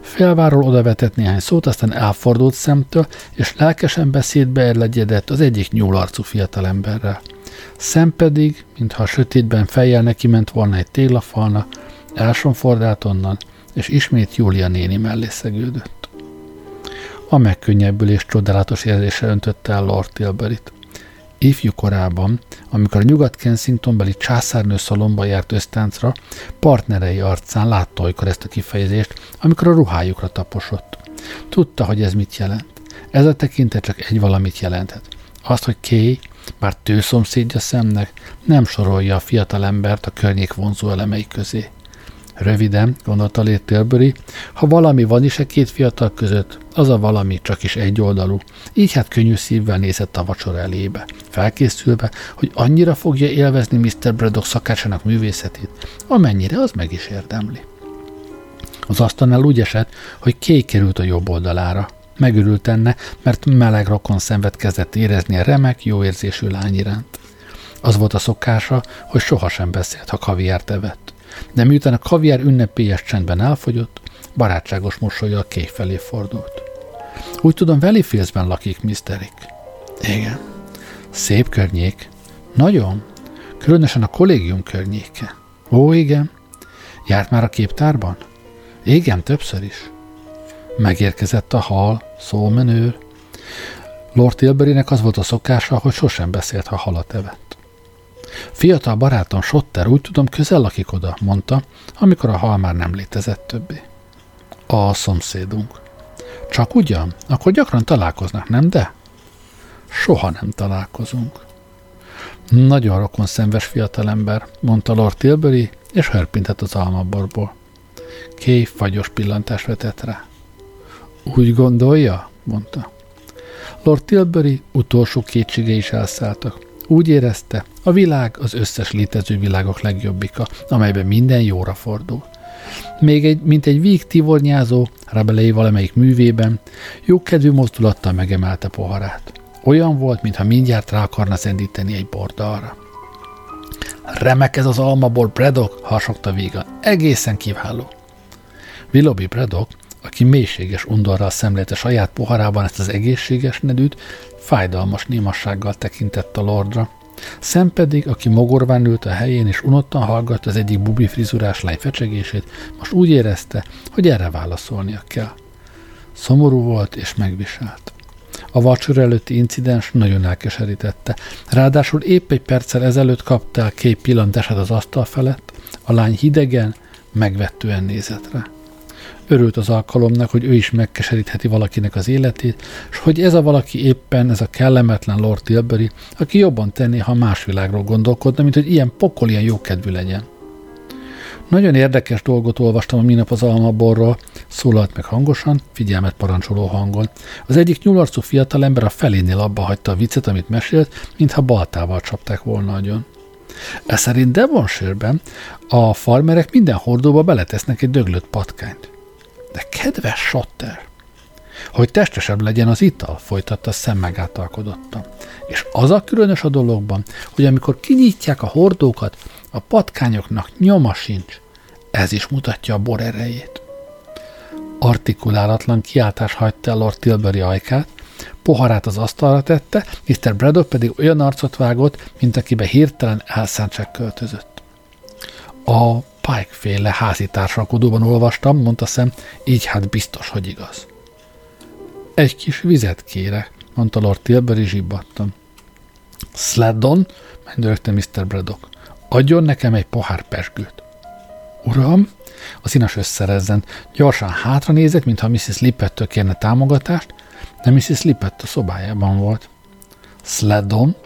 Speaker 1: Felváról odavetett néhány szót, aztán elfordult szemtől, és lelkesen beszédbe erlegyedett az egyik nyúlarcú fiatalemberrel. Szem pedig, mintha a sötétben fejjel neki ment volna egy téglafalnak, elsonfordált onnan, és ismét Júlia néni mellé szegődött. A megkönnyebbülés csodálatos érzése öntötte el Lord Tilburyt. Ifjú korában, amikor a nyugat Kensingtonbeli császárnő szalomba járt ösztáncra, partnerei arcán látta olykor ezt a kifejezést, amikor a ruhájukra taposott. Tudta, hogy ez mit jelent. Ez a tekintet csak egy valamit jelenthet. Azt, hogy Kay, bár tőszomszédja szemnek, nem sorolja a fiatalembert a környék vonzó elemei közé. Röviden, gondolta Lét Tilbury, ha valami van is a két fiatal között, az a valami csak is egyoldalú. Így hát könnyű szívvel nézett a vacsora elébe, felkészülve, hogy annyira fogja élvezni Mr. Braddock szakácsának művészetét, amennyire az meg is érdemli. Az asztalnál úgy esett, hogy kék került a jobb oldalára. Megörült enne, mert meleg rokon szenved kezdett érezni a remek, jó érzésű lány iránt. Az volt a szokása, hogy sohasem beszélt, ha kaviárt evett de miután a kaviár ünnepélyes csendben elfogyott, barátságos mosolya kék felé fordult. Úgy tudom, Valleyfieldsben lakik, Misterik. Igen. Szép környék. Nagyon. Különösen a kollégium környéke. Ó, igen. Járt már a képtárban? Igen, többször is. Megérkezett a hal, szómenőr. Lord Tilburynek az volt a szokása, hogy sosem beszélt, ha halat evett. Fiatal barátom Sotter úgy tudom közel lakik oda, mondta, amikor a hal már nem létezett többé. A szomszédunk. Csak ugyan? Akkor gyakran találkoznak, nem de? Soha nem találkozunk. Nagyon rokon szenves fiatalember, mondta Lord Tilbury, és hörpintett az almaborból. Kay fagyos pillantást vetett rá. Úgy gondolja? mondta. Lord Tilbury utolsó kétsége is elszálltak. Úgy érezte, a világ az összes létező világok legjobbika, amelyben minden jóra fordul. Még egy, mint egy víg tivornyázó, Rabelei valamelyik művében, jókedvű mozdulattal megemelte poharát. Olyan volt, mintha mindjárt rá akarna szendíteni egy bordalra. Remek ez az almaból, Braddock, harsogta vígan. Egészen kiváló. Willoughby Braddock, aki mélységes undorral szemlélte saját poharában ezt az egészséges nedűt, fájdalmas némassággal tekintett a lordra. Szem pedig, aki mogorván ült a helyén és unottan hallgatta az egyik bubi frizurás lány fecsegését, most úgy érezte, hogy erre válaszolnia kell. Szomorú volt és megviselt. A vacsora előtti incidens nagyon elkeserítette. Ráadásul épp egy perccel ezelőtt kapta el két pillantását az asztal felett, a lány hidegen, megvettően nézett rá. Örült az alkalomnak, hogy ő is megkeserítheti valakinek az életét, és hogy ez a valaki éppen ez a kellemetlen Lord Tilbury, aki jobban tenné, ha más világról gondolkodna, mint hogy ilyen pokol, ilyen jókedvű legyen. Nagyon érdekes dolgot olvastam a minap az almaborról, szólalt meg hangosan, figyelmet parancsoló hangon. Az egyik nyularcú fiatalember a felénél abba hagyta a viccet, amit mesélt, mintha baltával csapták volna agyon. Ez szerint Devonshire-ben a farmerek minden hordóba beletesznek egy döglött patkányt. De kedves Sotter, hogy testesebb legyen az ital, folytatta szem megáltalkodottan. És az a különös a dologban, hogy amikor kinyitják a hordókat, a patkányoknak nyoma sincs. Ez is mutatja a bor erejét. Artikulálatlan kiáltás hagyta el Lord Tilbury ajkát, poharát az asztalra tette, Mr. Braddock pedig olyan arcot vágott, mint akibe hirtelen elszántság költözött. A Pike-féle házi társalkodóban olvastam, mondta szem, így hát biztos, hogy igaz. Egy kis vizet kérek, mondta Lord Tilbury zsibbattan. Sladdon, mendőrte Mr. Braddock. Adjon nekem egy pohár pesgőt. Uram, az inas összerezzen. Gyorsan hátra nézett, mintha Mrs. Lippettől kérne támogatást, de Mrs. Lippett a szobájában volt. Sladdon?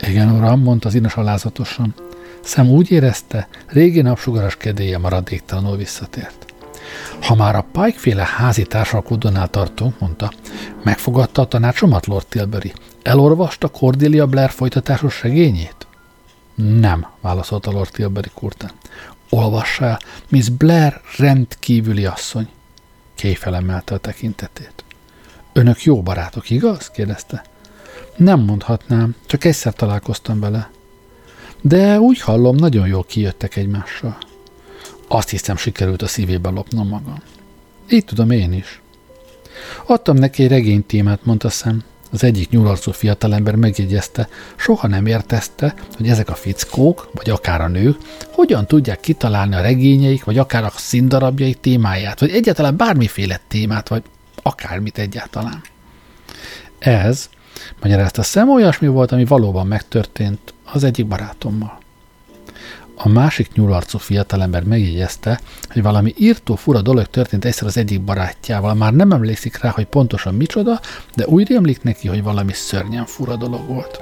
Speaker 1: Igen, uram, mondta az inas alázatosan. Szem úgy érezte, régi napsugaras kedélye maradéktalanul visszatért. Ha már a Pike-féle házi társalkodónál tartunk, mondta, megfogadta a tanácsomat Lord Tilbury. Elolvasta Cordelia Blair folytatásos segényét? Nem, válaszolta Lord Tilbury kurtán. Olvassa el, Miss Blair rendkívüli asszony. Kay felemelte a tekintetét. Önök jó barátok, igaz? kérdezte. Nem mondhatnám, csak egyszer találkoztam vele. De úgy hallom, nagyon jól kijöttek egymással. Azt hiszem, sikerült a szívébe lopnom magam. Így tudom én is. Adtam neki egy regénytémát, mondta szem. Az egyik nyularcú fiatalember megjegyezte, soha nem értezte, hogy ezek a fickók, vagy akár a nők, hogyan tudják kitalálni a regényeik, vagy akár a színdarabjaik témáját, vagy egyáltalán bármiféle témát, vagy akármit egyáltalán. Ez, magyarázta szem, olyasmi volt, ami valóban megtörtént az egyik barátommal. A másik nyúlarcú fiatalember megjegyezte, hogy valami írtó fura dolog történt egyszer az egyik barátjával. Már nem emlékszik rá, hogy pontosan micsoda, de úgy rémlik neki, hogy valami szörnyen fura dolog volt.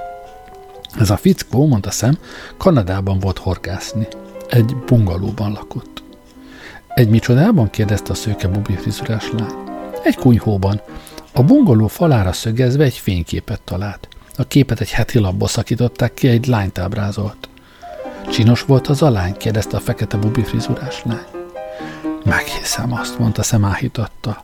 Speaker 1: Ez a fickó, mondta szem, Kanadában volt horgászni. Egy bungalóban lakott. Egy micsodában? kérdezte a szőke bubi frizurás lány. Egy kunyhóban. A bungaló falára szögezve egy fényképet talált. A képet egy heti labból szakították ki, egy lányt ábrázolt. Csinos volt az alány? kérdezte a fekete bubi frizurás lány. Meghiszem azt, mondta szemáhította.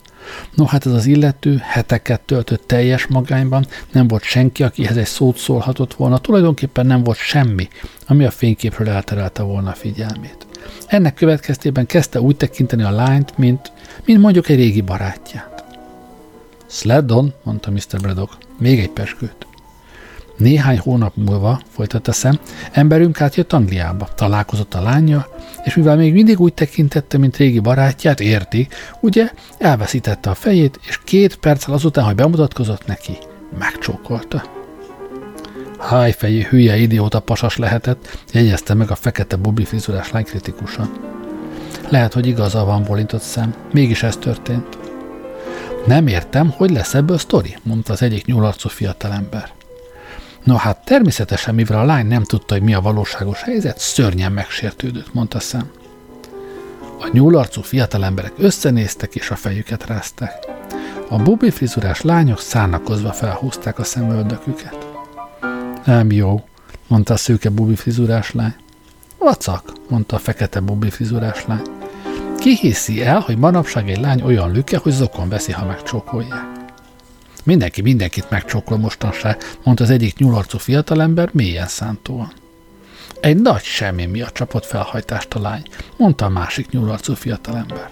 Speaker 1: No hát ez az illető heteket töltött teljes magányban, nem volt senki, akihez egy szót szólhatott volna, tulajdonképpen nem volt semmi, ami a fényképről elterelte volna a figyelmét. Ennek következtében kezdte úgy tekinteni a lányt, mint, mint mondjuk egy régi barátját. Sleddon, mondta Mr. Braddock, még egy peskőt. Néhány hónap múlva, folytatta szem, emberünk átjött Angliába, találkozott a lánya, és mivel még mindig úgy tekintette, mint régi barátját, érti, ugye, elveszítette a fejét, és két perccel azután, hogy bemutatkozott neki, megcsókolta. Hájfejű, hülye, idióta pasas lehetett, jegyezte meg a fekete bubi frizurás lány kritikusan. Lehet, hogy igaza van, bolintott szem. Mégis ez történt. Nem értem, hogy lesz ebből sztori, mondta az egyik nyularcú fiatalember. No hát természetesen, mivel a lány nem tudta, hogy mi a valóságos helyzet, szörnyen megsértődött, mondta szem. A nyúlarcú fiatalemberek összenéztek és a fejüket rázták. A bubi frizurás lányok szánakozva felhúzták a szemöldöküket. Nem jó, mondta a szőke bubi frizurás lány. Vacak, mondta a fekete bubi frizurás lány. Ki hiszi el, hogy manapság egy lány olyan lüke, hogy zokon veszi, ha megcsókolják? Mindenki mindenkit megcsókol mostanság, mondta az egyik nyularcú fiatalember mélyen szántóan. Egy nagy semmi miatt csapott felhajtást a lány, mondta a másik nyularcú fiatalember.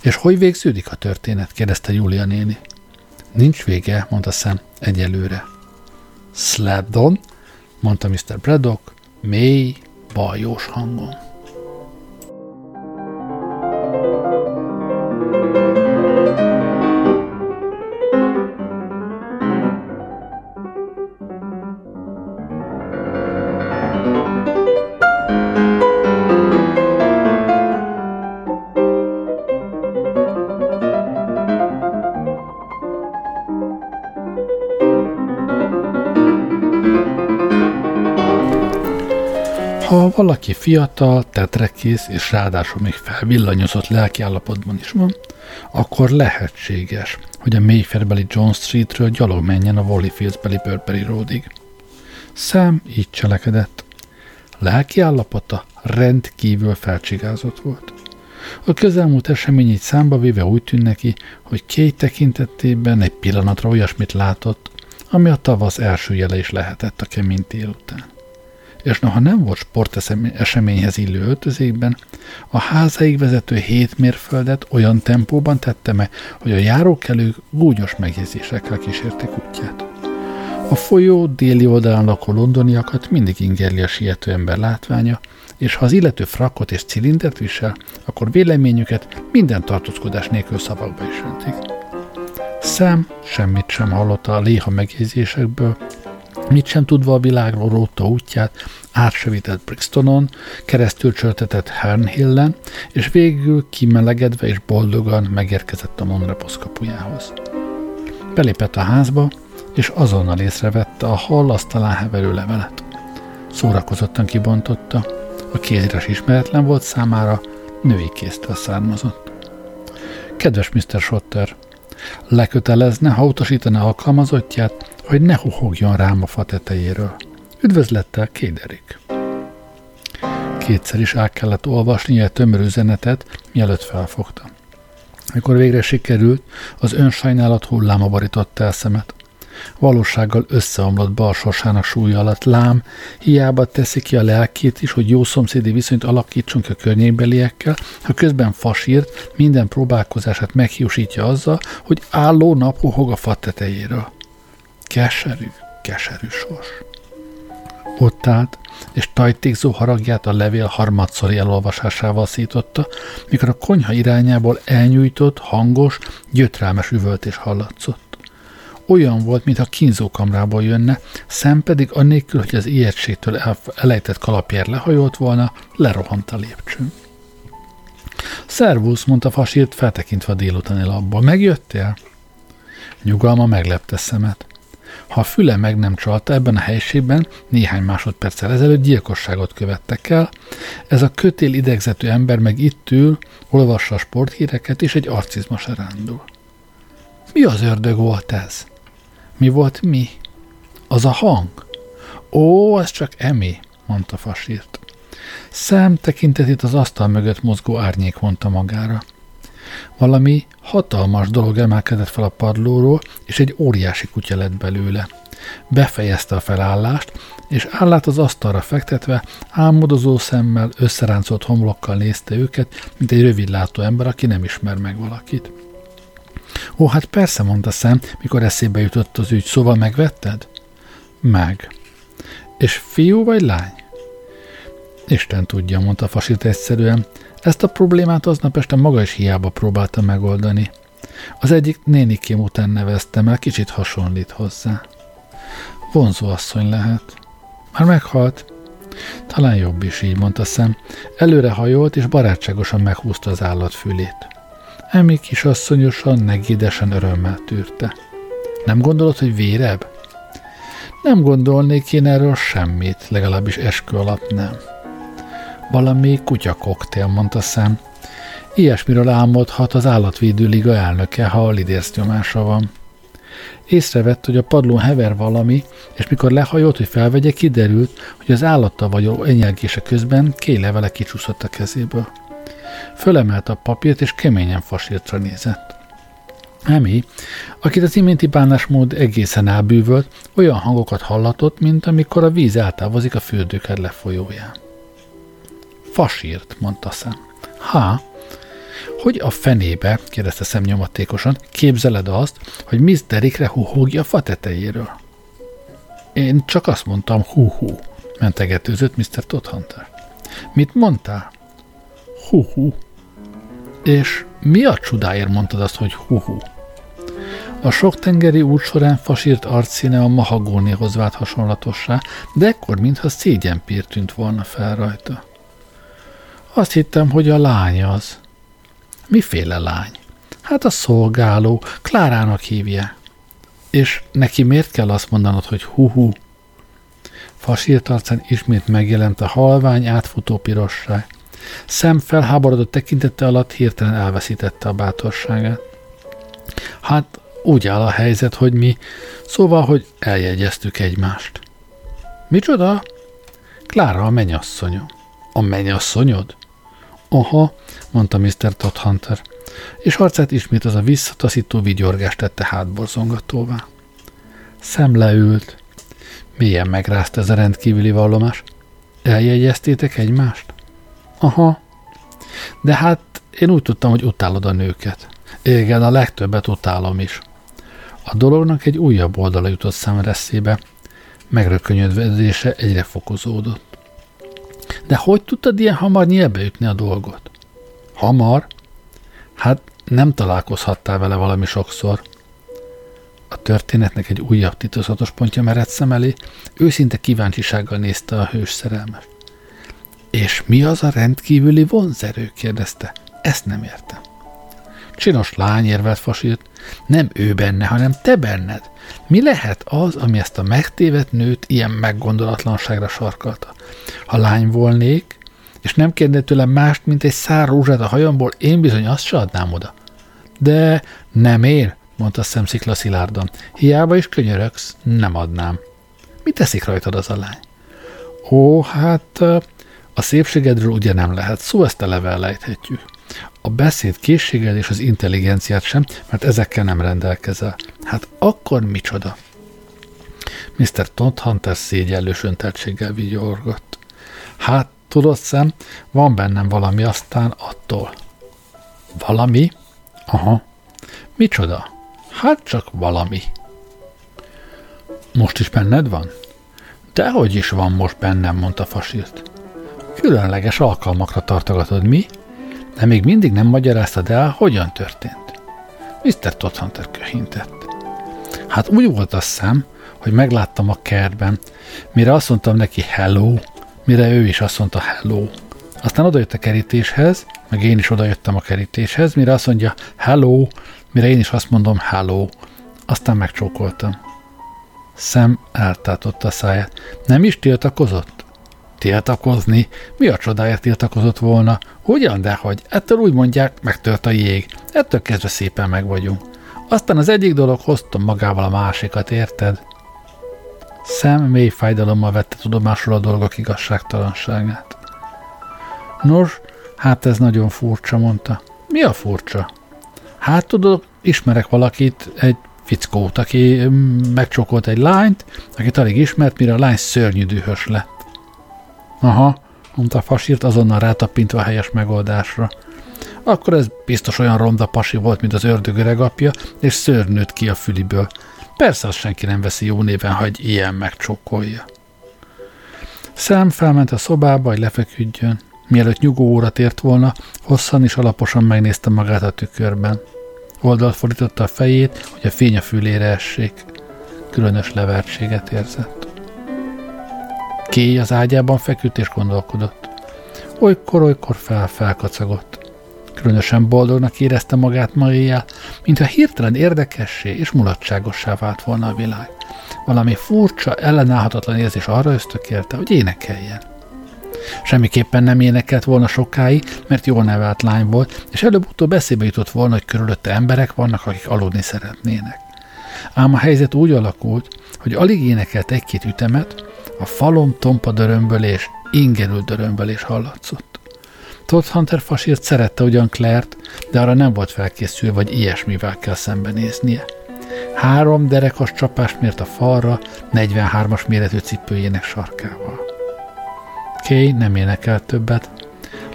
Speaker 1: És hogy végződik a történet? kérdezte Júlia néni. Nincs vége, mondta szem, egyelőre. Sladdon, mondta Mr. Braddock, mély, bajós hangon. Valaki fiatal, tetrekész és ráadásul még felvillanyozott lelki állapotban is van, akkor lehetséges, hogy a Mayfairbeli John Streetről gyalog menjen a Valleyfields-beli Burberry Roadig. Sam így cselekedett. Lelki állapota rendkívül felcsigázott volt. A közelmúlt esemény így számba véve úgy tűnt neki, hogy két tekintetében egy pillanatra olyasmit látott, ami a tavasz első jele is lehetett a kemény után és noha nem volt sporteseményhez illő öltözékben, a házaig vezető hét mérföldet olyan tempóban tette meg, hogy a járókelők gúnyos megjegyzésekkel kísérték útját. A folyó déli oldalán lakó londoniakat mindig ingerli a siető ember látványa, és ha az illető frakot és cilindert visel, akkor véleményüket minden tartózkodás nélkül szavakba is öntik. Szem semmit sem hallotta a léha megjegyzésekből, Mit sem tudva a világról rótta útját, átsevített Brixtonon, keresztül csörtetett Hernhillen, és végül kimelegedve és boldogan megérkezett a Monrepos kapujához. Belépett a házba, és azonnal észrevette a hallasztalán heverő levelet. Szórakozottan kibontotta, a kézírás ismeretlen volt számára, női kéztől származott. Kedves Mr. Schotter, lekötelezne, ha utasítaná alkalmazottját, hogy ne huhogjon rám a fa tetejéről. Üdvözlettel, Kéderik! Kétszer is el kellett olvasni egy tömör üzenetet, mielőtt felfogta. Mikor végre sikerült, az önsajnálat hulláma barította el szemet. Valósággal összeomlott bal sorsának súlya alatt lám, hiába teszi ki a lelkét is, hogy jó szomszédi viszonyt alakítsunk a környékbeliekkel, ha közben fasírt, minden próbálkozását meghiúsítja azzal, hogy álló nap huhog a fa tetejéről. Keserű, keserű sors. Ott állt, és tajtékzó haragját a levél harmadszori elolvasásával szította, mikor a konyha irányából elnyújtott, hangos, gyötrelmes üvöltés hallatszott. Olyan volt, mintha kínzókamrából jönne, szem pedig annélkül, hogy az ijegységtől elejtett kalapjár lehajolt volna, lerohant a lépcsőn. Szervusz, mondta Fasírt, feltekintve a délutáni labba. Megjöttél? Nyugalma meglepte szemet. Ha a füle meg nem csalta ebben a helységben, néhány másodperccel ezelőtt gyilkosságot követtek el, ez a kötél idegzetű ember meg itt ül, olvassa a sporthíreket, és egy arcizma se rándul. Mi az ördög volt ez? Mi volt mi? Az a hang? Ó, ez csak Emi, mondta fasírt. Szem tekintetét az asztal mögött mozgó árnyék mondta magára. Valami hatalmas dolog emelkedett fel a padlóról, és egy óriási kutya lett belőle. Befejezte a felállást, és állát az asztalra fektetve, álmodozó szemmel, összeráncolt homlokkal nézte őket, mint egy rövidlátó ember, aki nem ismer meg valakit. Ó, hát persze, mondta szem, mikor eszébe jutott az ügy, szóval megvetted? Meg. És fiú vagy lány? Isten tudja, mondta Fasit egyszerűen. Ezt a problémát aznap este maga is hiába próbálta megoldani. Az egyik nénikém után neveztem el, kicsit hasonlít hozzá. Vonzó asszony lehet. Már meghalt. Talán jobb is, így mondta szem. Előre hajolt, és barátságosan meghúzta az állat fülét. Emi kisasszonyosan, negédesen örömmel tűrte. Nem gondolod, hogy vérebb? Nem gondolnék én erről semmit, legalábbis eskü alatt nem. Valami kutya koktél, mondta szem. Ilyesmiről álmodhat az állatvédő liga elnöke, ha a lidérsz nyomása van. Észrevett, hogy a padlón hever valami, és mikor lehajolt, hogy felvegye, kiderült, hogy az állattal vagyó enyelgése közben levele kicsúszott a kezéből. Fölemelte a papírt, és keményen fasírtra nézett. Emi, akit az iménti bánásmód egészen elbűvölt, olyan hangokat hallatott, mint amikor a víz eltávozik a fürdőked lefolyóján. Fasírt, mondta szem. Ha, hogy a fenébe, kérdezte szemnyomatékosan, képzeled azt, hogy Miss Derikre huhogja a fa tetejéről? Én csak azt mondtam, hú-hú, mentegetőzött Mr. Todhunter. Mit mondtál? Hú-hú. És mi a csodáért mondtad azt, hogy hú-hú? A sok tengeri út során fasírt arcszíne a mahagónihoz vált hasonlatossá, de ekkor mintha szégyenpír tűnt volna fel rajta. Azt hittem, hogy a lány az. Miféle lány? Hát a szolgáló, Klárának hívja. És neki miért kell azt mondanod, hogy hu-hu? Fasírt arcán ismét megjelent a halvány, átfutó pirosság. Szem felháborodott tekintette alatt hirtelen elveszítette a bátorságát. Hát úgy áll a helyzet, hogy mi, szóval, hogy eljegyeztük egymást. Micsoda? Klára a mennyasszonyom. A mennyasszonyod? Aha, mondta Mr. Todd Hunter, és arcát ismét az a visszataszító vigyorgás tette hátborzongatóvá. Szem leült. Milyen megrázta ez a rendkívüli vallomás. Eljegyeztétek egymást? Aha. De hát én úgy tudtam, hogy utálod a nőket. Igen, a legtöbbet utálom is. A dolognak egy újabb oldala jutott szemre eszébe. Megrökönyödvése egyre fokozódott. De hogy tudtad ilyen hamar nyelbe ütni a dolgot? Hamar? Hát nem találkozhattál vele valami sokszor. A történetnek egy újabb titokzatos pontja mered szem elé, őszinte kíváncsisággal nézte a hős szerelmes. És mi az a rendkívüli vonzerő? kérdezte. Ezt nem értem. Csinos lány érvelt fasírt. Nem ő benne, hanem te benned. Mi lehet az, ami ezt a megtévedt nőt ilyen meggondolatlanságra sarkalta? Ha lány volnék, és nem kérnél tőlem mást, mint egy szár rózsát a hajamból, én bizony azt se adnám oda. De nem ér, mondta szemszikla szilárdan. Hiába is könyörögsz, nem adnám. Mit teszik rajtad az a lány? Ó, hát a szépségedről ugye nem lehet szó, ezt eleve elejthetjük. A beszéd készséged és az intelligenciát sem, mert ezekkel nem rendelkezel. Hát akkor micsoda? Mr. Todd Hunter szégyellős önteltséggel vigyorgott. Hát, tudod szem, van bennem valami, aztán attól. Valami? Aha. Micsoda? Hát csak valami. Most is benned van? Dehogy is van most bennem, mondta Fasirt. Különleges alkalmakra tartogatod, mi? De még mindig nem magyaráztad el, hogyan történt. Mr. Todhunter köhintett. Hát úgy volt a szem, hogy megláttam a kertben, mire azt mondtam neki hello, mire ő is azt mondta hello. Aztán odajött a kerítéshez, meg én is odajöttem a kerítéshez, mire azt mondja hello, mire én is azt mondom hello. Aztán megcsókoltam. Szem eltátotta a száját. Nem is tiltakozott? Tiltakozni? Mi a csodáért tiltakozott volna? Hogyan, de hogy? Ettől úgy mondják, megtört a jég. Ettől kezdve szépen meg vagyunk. Aztán az egyik dolog hoztam magával a másikat, érted? Szem mély fájdalommal vette tudomásul a dolgok igazságtalanságát. Nos, hát ez nagyon furcsa, mondta. Mi a furcsa? Hát tudod, ismerek valakit, egy fickót, aki megcsókolt egy lányt, akit alig ismert, mire a lány szörnyű dühös lett. Aha, mondta Fasírt azonnal rátapintva a helyes megoldásra. Akkor ez biztos olyan ronda pasi volt, mint az ördög öreg apja, és szörnőtt ki a füliből. Persze azt senki nem veszi jó néven, ha egy ilyen megcsókolja. Szem felment a szobába, hogy lefeküdjön. Mielőtt nyugó óra tért volna, hosszan és alaposan megnézte magát a tükörben. Oldalt fordította a fejét, hogy a fény a fülére essék. Különös levertséget érzett. Kéj az ágyában feküdt és gondolkodott. Olykor-olykor fel-felkacagott. Különösen boldognak érezte magát ma éjjel, mintha hirtelen érdekessé és mulatságossá vált volna a világ. Valami furcsa, ellenállhatatlan érzés arra ösztökélte, hogy énekeljen. Semmiképpen nem énekelt volna sokáig, mert jól nevelt lány volt, és előbb-utóbb eszébe jutott volna, hogy körülötte emberek vannak, akik aludni szeretnének. Ám a helyzet úgy alakult, hogy alig énekelt egy-két ütemet, a falon tompa dörömbölés, ingerül dörömbölés hallatszott. Todd Hunter fasírt szerette ugyan Claire-t, de arra nem volt felkészülve, vagy ilyesmivel kell szembenéznie. Három derekas csapást mért a falra 43-as méretű cipőjének sarkával. Kay nem énekelt többet.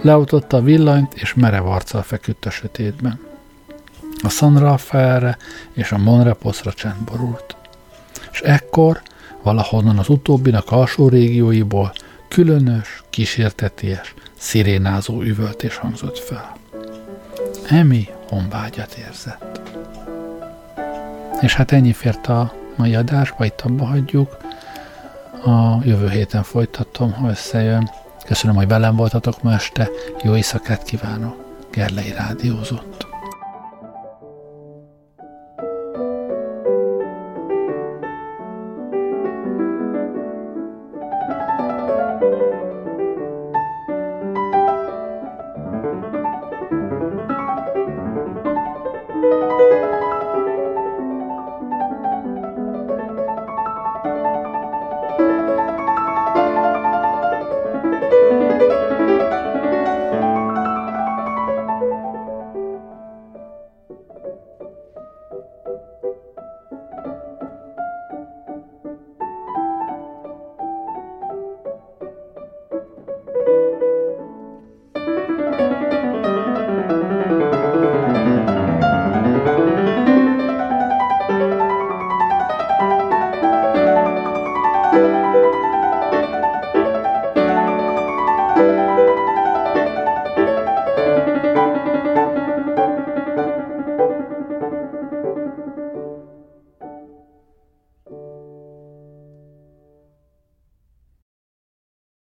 Speaker 1: Leutotta a villanyt, és merev arccal feküdt a sötétben. A San Rafaelre és a Monreposzra csend borult. És ekkor valahonnan az utóbbinak alsó régióiból különös, kísérteties, szirénázó üvöltés hangzott fel. Emi honvágyat érzett. És hát ennyi fért a mai adásba, itt abba hagyjuk. A jövő héten folytatom, ha összejön. Köszönöm, hogy velem voltatok ma este. Jó éjszakát kívánok. Gerlei Rádiózott.